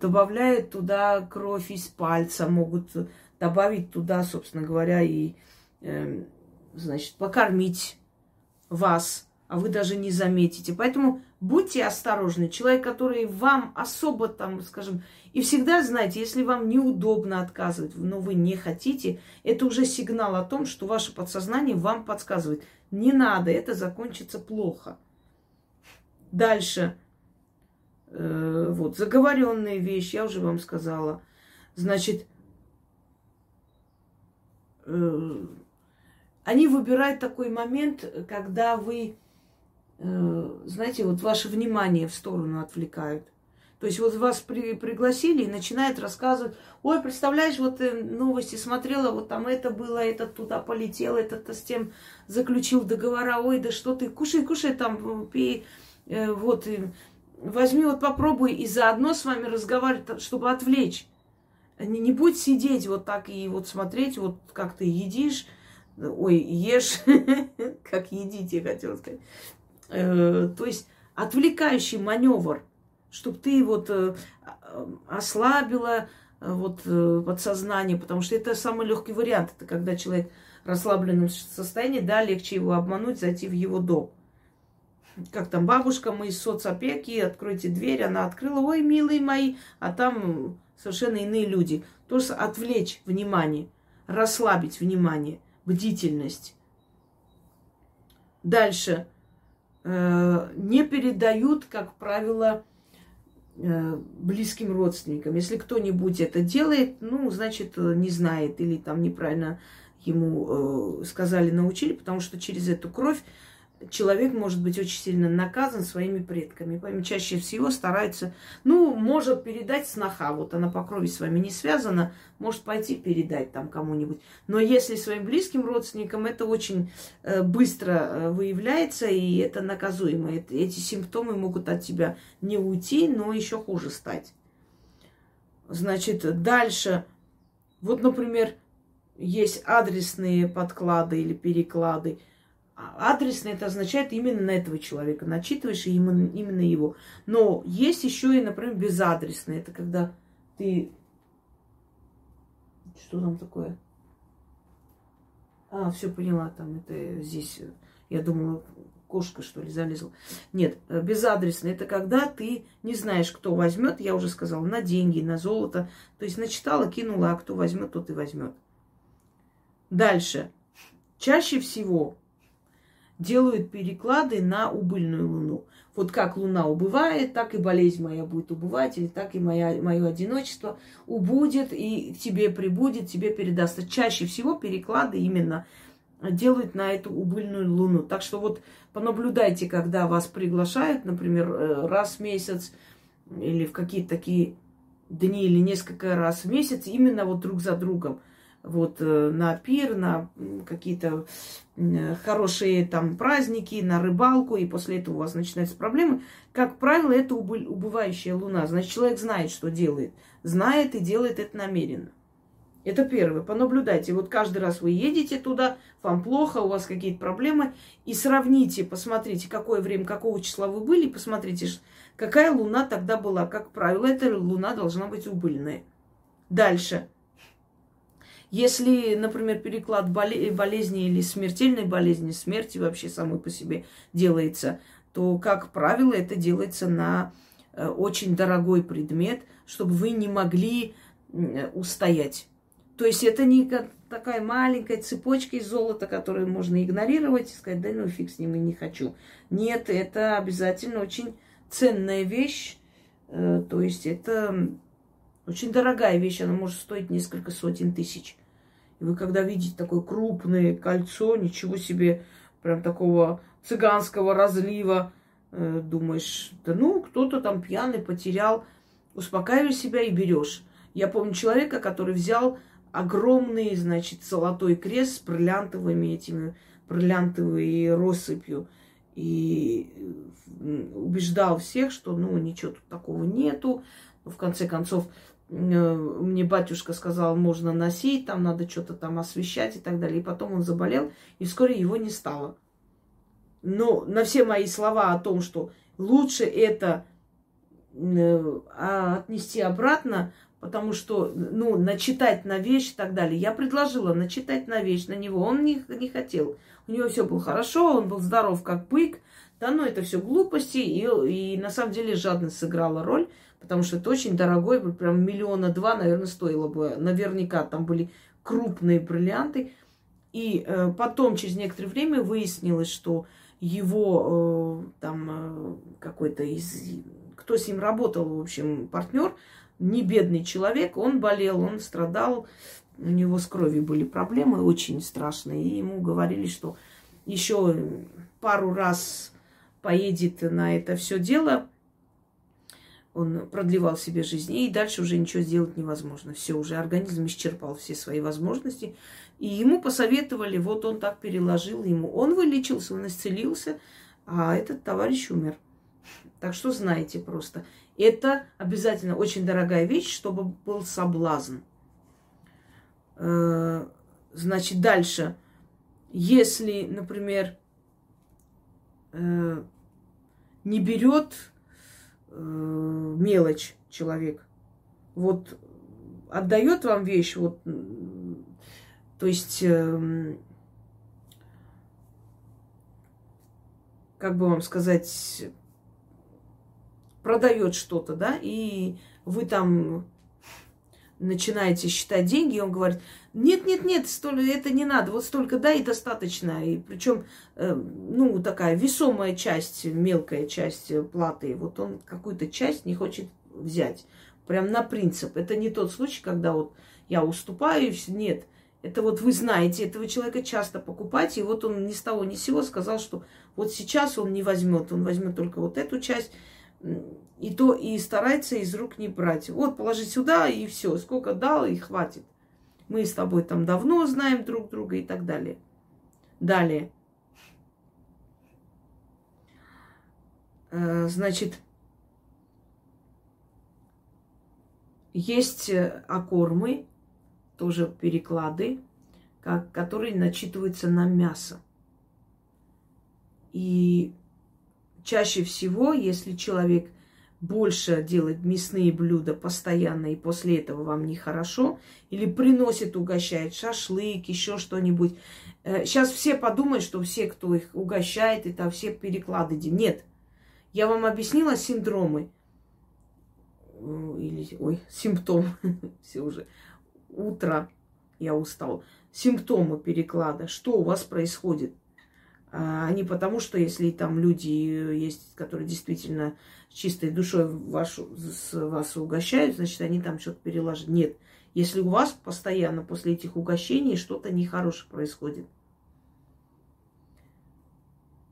добавляют туда кровь из пальца, могут добавить туда, собственно говоря, и эм, значит, покормить вас, а вы даже не заметите. Поэтому будьте осторожны. Человек, который вам особо там, скажем, и всегда знайте, если вам неудобно отказывать, но вы не хотите, это уже сигнал о том, что ваше подсознание вам подсказывает. Не надо, это закончится плохо. Дальше. Э, вот, заговоренная вещь, я уже вам сказала. Значит, э, они выбирают такой момент, когда вы, знаете, вот ваше внимание в сторону отвлекают. То есть вот вас при, пригласили и начинает рассказывать, ой, представляешь, вот ты новости смотрела, вот там это было, этот туда полетел, этот с тем заключил договора, ой, да что ты, кушай, кушай там, пей, э, вот, и возьми, вот попробуй и заодно с вами разговаривать, чтобы отвлечь. Не, не будь сидеть вот так и вот смотреть, вот как ты едишь, Ой, ешь, как едите, хотела сказать. Э, то есть отвлекающий маневр, чтобы ты вот э, ослабила э, вот подсознание, потому что это самый легкий вариант. Это когда человек в расслабленном состоянии, да, легче его обмануть, зайти в его дом. Как там, бабушка, мы из соцопеки, откройте дверь, она открыла, ой, милые мои, а там совершенно иные люди. Тоже отвлечь внимание, расслабить внимание – бдительность. Дальше. Э, не передают, как правило, э, близким родственникам. Если кто-нибудь это делает, ну, значит, не знает или там неправильно ему э, сказали, научили, потому что через эту кровь человек может быть очень сильно наказан своими предками. Чаще всего старается, ну, может передать сноха. Вот она по крови с вами не связана, может пойти передать там кому-нибудь. Но если своим близким родственникам, это очень э, быстро э, выявляется, и это наказуемо. Эти симптомы могут от тебя не уйти, но еще хуже стать. Значит, дальше, вот, например, есть адресные подклады или переклады – а Адресный это означает именно на этого человека. Начитываешь именно, именно его. Но есть еще и, например, безадресный. Это когда ты... Что там такое? А, все поняла, там это здесь, я думала, кошка, что ли, залезла. Нет, безадресный это когда ты не знаешь, кто возьмет, я уже сказала, на деньги, на золото. То есть начитала, кинула, а кто возьмет, тот и возьмет. Дальше. Чаще всего делают переклады на убыльную луну. Вот как луна убывает, так и болезнь моя будет убывать, или так и моя, мое одиночество убудет, и тебе прибудет, тебе передастся. Чаще всего переклады именно делают на эту убыльную луну. Так что вот понаблюдайте, когда вас приглашают, например, э, раз в месяц или в какие-то такие дни или несколько раз в месяц, именно вот друг за другом вот э, на пир, на какие-то хорошие там праздники, на рыбалку, и после этого у вас начинаются проблемы. Как правило, это убывающая луна. Значит, человек знает, что делает. Знает и делает это намеренно. Это первое. Понаблюдайте. Вот каждый раз вы едете туда, вам плохо, у вас какие-то проблемы, и сравните, посмотрите, какое время, какого числа вы были, посмотрите, какая луна тогда была. Как правило, эта луна должна быть убыльная. Дальше. Если, например, переклад болезни или смертельной болезни, смерти вообще самой по себе делается, то, как правило, это делается на э, очень дорогой предмет, чтобы вы не могли устоять. То есть это не такая маленькая цепочка из золота, которую можно игнорировать и сказать, да ну фиг с ним, и не хочу. Нет, это обязательно очень ценная вещь. Э, то есть это очень дорогая вещь, она может стоить несколько сотен тысяч. И вы когда видите такое крупное кольцо, ничего себе, прям такого цыганского разлива, э, думаешь, да ну, кто-то там пьяный потерял, успокаиваешь себя и берешь. Я помню человека, который взял огромный, значит, золотой крест с бриллиантовыми этими, бриллиантовой россыпью. И убеждал всех, что, ну, ничего тут такого нету. Но в конце концов, Э, мне батюшка сказал, можно носить, там надо что-то там освещать и так далее. И потом он заболел, и вскоре его не стало. Но на все мои слова о том, что лучше это э, а, отнести обратно, потому что, ну, начитать на вещь и так далее. Я предложила начитать на вещь на него, он не, не хотел. У него все было хорошо, он был здоров как бык. Да, ну это все глупости, и, и на самом деле жадность сыграла роль потому что это очень дорогой, прям миллиона два, наверное, стоило бы. Наверняка там были крупные бриллианты. И э, потом, через некоторое время, выяснилось, что его э, там э, какой-то из... Кто с ним работал, в общем, партнер, не бедный человек, он болел, он страдал, у него с кровью были проблемы очень страшные, и ему говорили, что еще пару раз поедет на это все дело, он продлевал себе жизнь, и дальше уже ничего сделать невозможно. Все, уже организм исчерпал все свои возможности. И ему посоветовали, вот он так переложил ему. Он вылечился, он исцелился, а этот товарищ умер. Так что знаете просто. Это обязательно очень дорогая вещь, чтобы был соблазн. Э, значит, дальше. Если, например, э, не берет мелочь человек. Вот отдает вам вещь, вот, то есть, э, как бы вам сказать, продает что-то, да, и вы там начинаете считать деньги, и он говорит, нет, нет, нет, столько, это не надо, вот столько дай и достаточно. И причем, э, ну, такая весомая часть, мелкая часть платы, вот он какую-то часть не хочет взять. Прям на принцип. Это не тот случай, когда вот я уступаю, нет. Это вот вы знаете этого человека, часто покупаете, и вот он ни с того ни с сего сказал, что вот сейчас он не возьмет, он возьмет только вот эту часть, и то и старается из рук не брать. Вот положи сюда и все, сколько дал и хватит. Мы с тобой там давно знаем друг друга и так далее. Далее. Э, значит, есть э, окормы, тоже переклады, как, которые начитываются на мясо. И чаще всего, если человек больше делает мясные блюда постоянно, и после этого вам нехорошо, или приносит, угощает шашлык, еще что-нибудь. Сейчас э, все подумают, что все, кто их угощает, это все переклады. Нет. Я вам объяснила синдромы. Или, ой, симптом. все уже. Утро. Я устал. Симптомы переклада. Что у вас происходит? А не потому, что если там люди есть, которые действительно чистой душой вашу, с вас угощают, значит, они там что-то переложат. Нет. Если у вас постоянно после этих угощений что-то нехорошее происходит.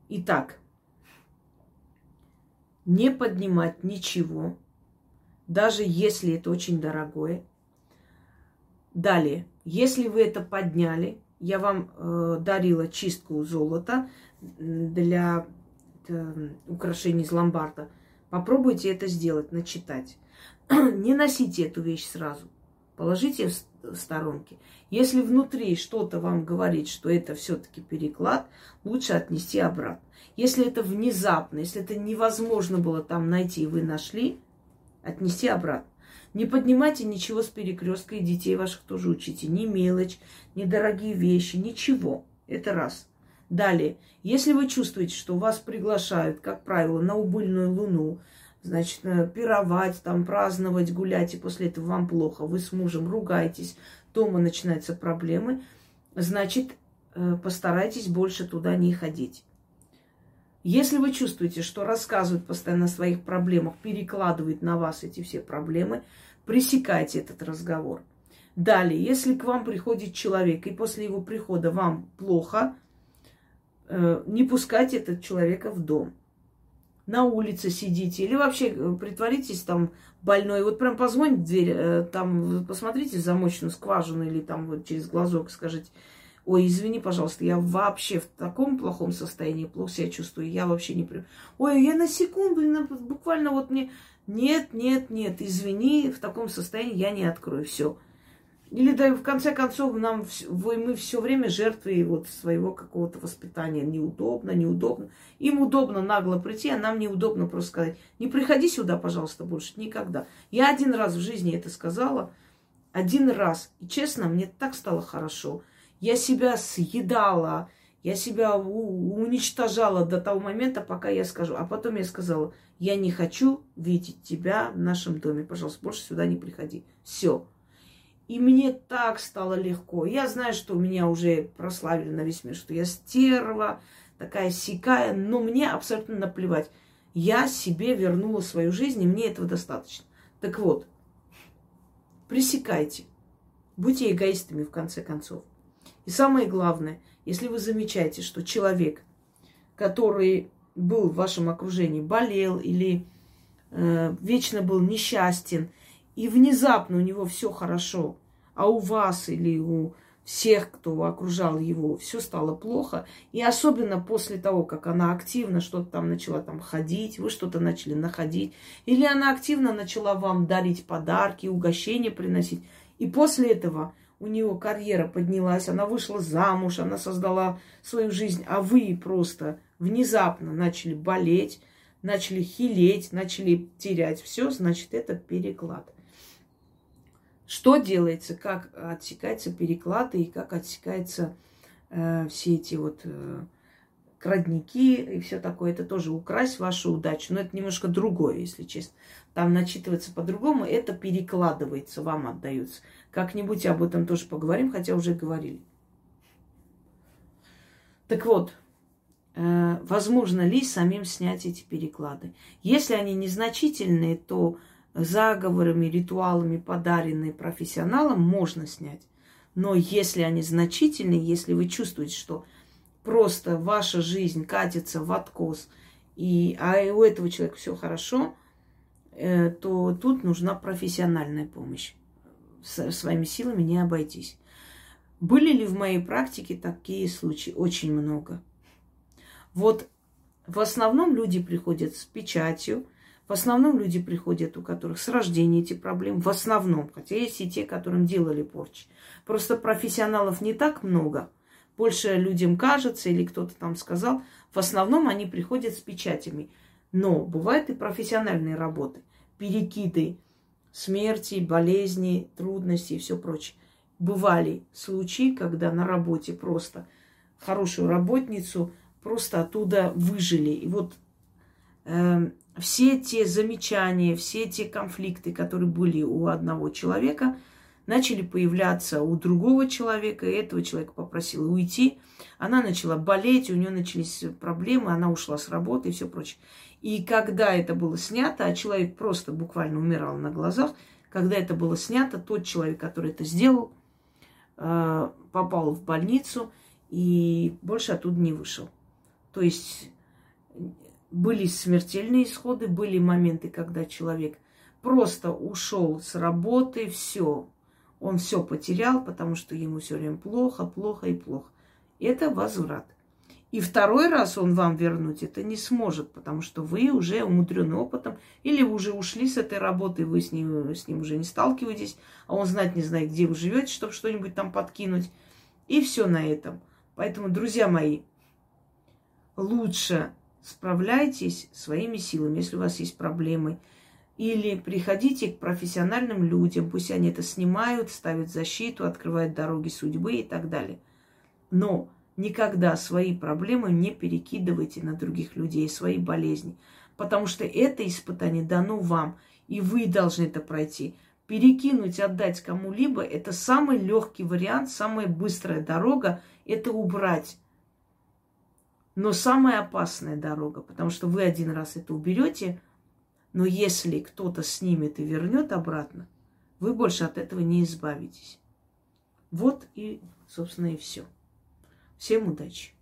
Итак, не поднимать ничего, даже если это очень дорогое. Далее, если вы это подняли, я вам э, дарила чистку золота для э, украшений из ломбарда. Попробуйте это сделать, начитать. Не носите эту вещь сразу. Положите в сторонке. Если внутри что-то вам говорит, что это все-таки переклад, лучше отнести обратно. Если это внезапно, если это невозможно было там найти, и вы нашли, отнести обратно. Не поднимайте ничего с перекрестка, и детей ваших тоже учите. Ни мелочь, ни дорогие вещи, ничего. Это раз. Далее, если вы чувствуете, что вас приглашают, как правило, на убыльную луну, значит, э, пировать, там, праздновать, гулять, и после этого вам плохо, вы с мужем ругаетесь, дома начинаются проблемы, значит, э, постарайтесь больше туда не ходить. Если вы чувствуете, что рассказывают постоянно о своих проблемах, перекладывают на вас эти все проблемы, Пресекайте этот разговор. Далее, если к вам приходит человек, и после его прихода вам плохо, э, не пускайте этого человека в дом. На улице сидите или вообще э, притворитесь там больной. Вот прям позвоните в дверь, э, там посмотрите замочную скважину или там вот через глазок скажите, ой, извини, пожалуйста, я вообще в таком плохом состоянии, плохо себя чувствую, я вообще не... Ой, я на секунду, буквально вот мне нет, нет, нет, извини, в таком состоянии я не открою. Все. Или да, в конце концов, нам, мы все время жертвы вот своего какого-то воспитания. Неудобно, неудобно. Им удобно нагло прийти, а нам неудобно просто сказать, не приходи сюда, пожалуйста, больше никогда. Я один раз в жизни это сказала, один раз. И честно, мне так стало хорошо. Я себя съедала, я себя уничтожала до того момента, пока я скажу. А потом я сказала, я не хочу видеть тебя в нашем доме. Пожалуйста, больше сюда не приходи. Все. И мне так стало легко. Я знаю, что меня уже прославили на весь мир, что я стерва, такая сикая, но мне абсолютно наплевать. Я себе вернула свою жизнь, и мне этого достаточно. Так вот, пресекайте. Будьте эгоистами, в конце концов. И самое главное, если вы замечаете, что человек, который был в вашем окружении, болел или э, вечно был несчастен, и внезапно у него все хорошо, а у вас или у всех, кто окружал его, все стало плохо. И особенно после того, как она активно что-то там начала там ходить, вы что-то начали находить, или она активно начала вам дарить подарки, угощения приносить. И после этого у нее карьера поднялась, она вышла замуж, она создала свою жизнь, а вы просто внезапно начали болеть, начали хилеть, начали терять все, значит, это переклад. Что делается, как отсекается переклад и как отсекаются э, все эти вот э, крадники и все такое, это тоже украсть вашу удачу. Но это немножко другое, если честно. Там начитывается по-другому, это перекладывается, вам отдается. Как-нибудь об этом тоже поговорим, хотя уже говорили. Так вот, э, возможно ли самим снять эти переклады? Если они незначительные, то заговорами, ритуалами, подаренные профессионалам, можно снять. Но если они значительные, если вы чувствуете, что просто ваша жизнь катится в откос, и, а у этого человека все хорошо, э, то тут нужна профессиональная помощь. Своими силами не обойтись. Были ли в моей практике такие случаи? Очень много. Вот в основном люди приходят с печатью, в основном люди приходят, у которых с рождения эти проблемы. В основном. Хотя есть и те, которым делали порчи. Просто профессионалов не так много. Больше людям кажется, или кто-то там сказал. В основном они приходят с печатями. Но бывают и профессиональные работы. Перекиды смерти, болезни, трудности и все прочее. Бывали случаи, когда на работе просто хорошую работницу просто оттуда выжили. И вот э, все те замечания, все те конфликты, которые были у одного человека, начали появляться у другого человека, и этого человека попросила уйти. Она начала болеть, у нее начались проблемы, она ушла с работы и все прочее. И когда это было снято, а человек просто буквально умирал на глазах, когда это было снято, тот человек, который это сделал, э, попал в больницу и больше оттуда не вышел. То есть были смертельные исходы, были моменты, когда человек просто ушел с работы, все, он все потерял, потому что ему все время плохо, плохо и плохо. Это возврат. И второй раз он вам вернуть это не сможет, потому что вы уже умудрены опытом, или вы уже ушли с этой работы, вы с ним, с ним уже не сталкиваетесь, а он знать не знает, где вы живете, чтобы что-нибудь там подкинуть. И все на этом. Поэтому, друзья мои, лучше справляйтесь своими силами, если у вас есть проблемы. Или приходите к профессиональным людям, пусть они это снимают, ставят защиту, открывают дороги судьбы и так далее. Но никогда свои проблемы не перекидывайте на других людей, свои болезни. Потому что это испытание дано вам, и вы должны это пройти. Перекинуть, отдать кому-либо – это самый легкий вариант, самая быстрая дорога – это убрать но самая опасная дорога, потому что вы один раз это уберете, но если кто-то снимет и вернет обратно, вы больше от этого не избавитесь. Вот и, собственно, и все. Всем удачи!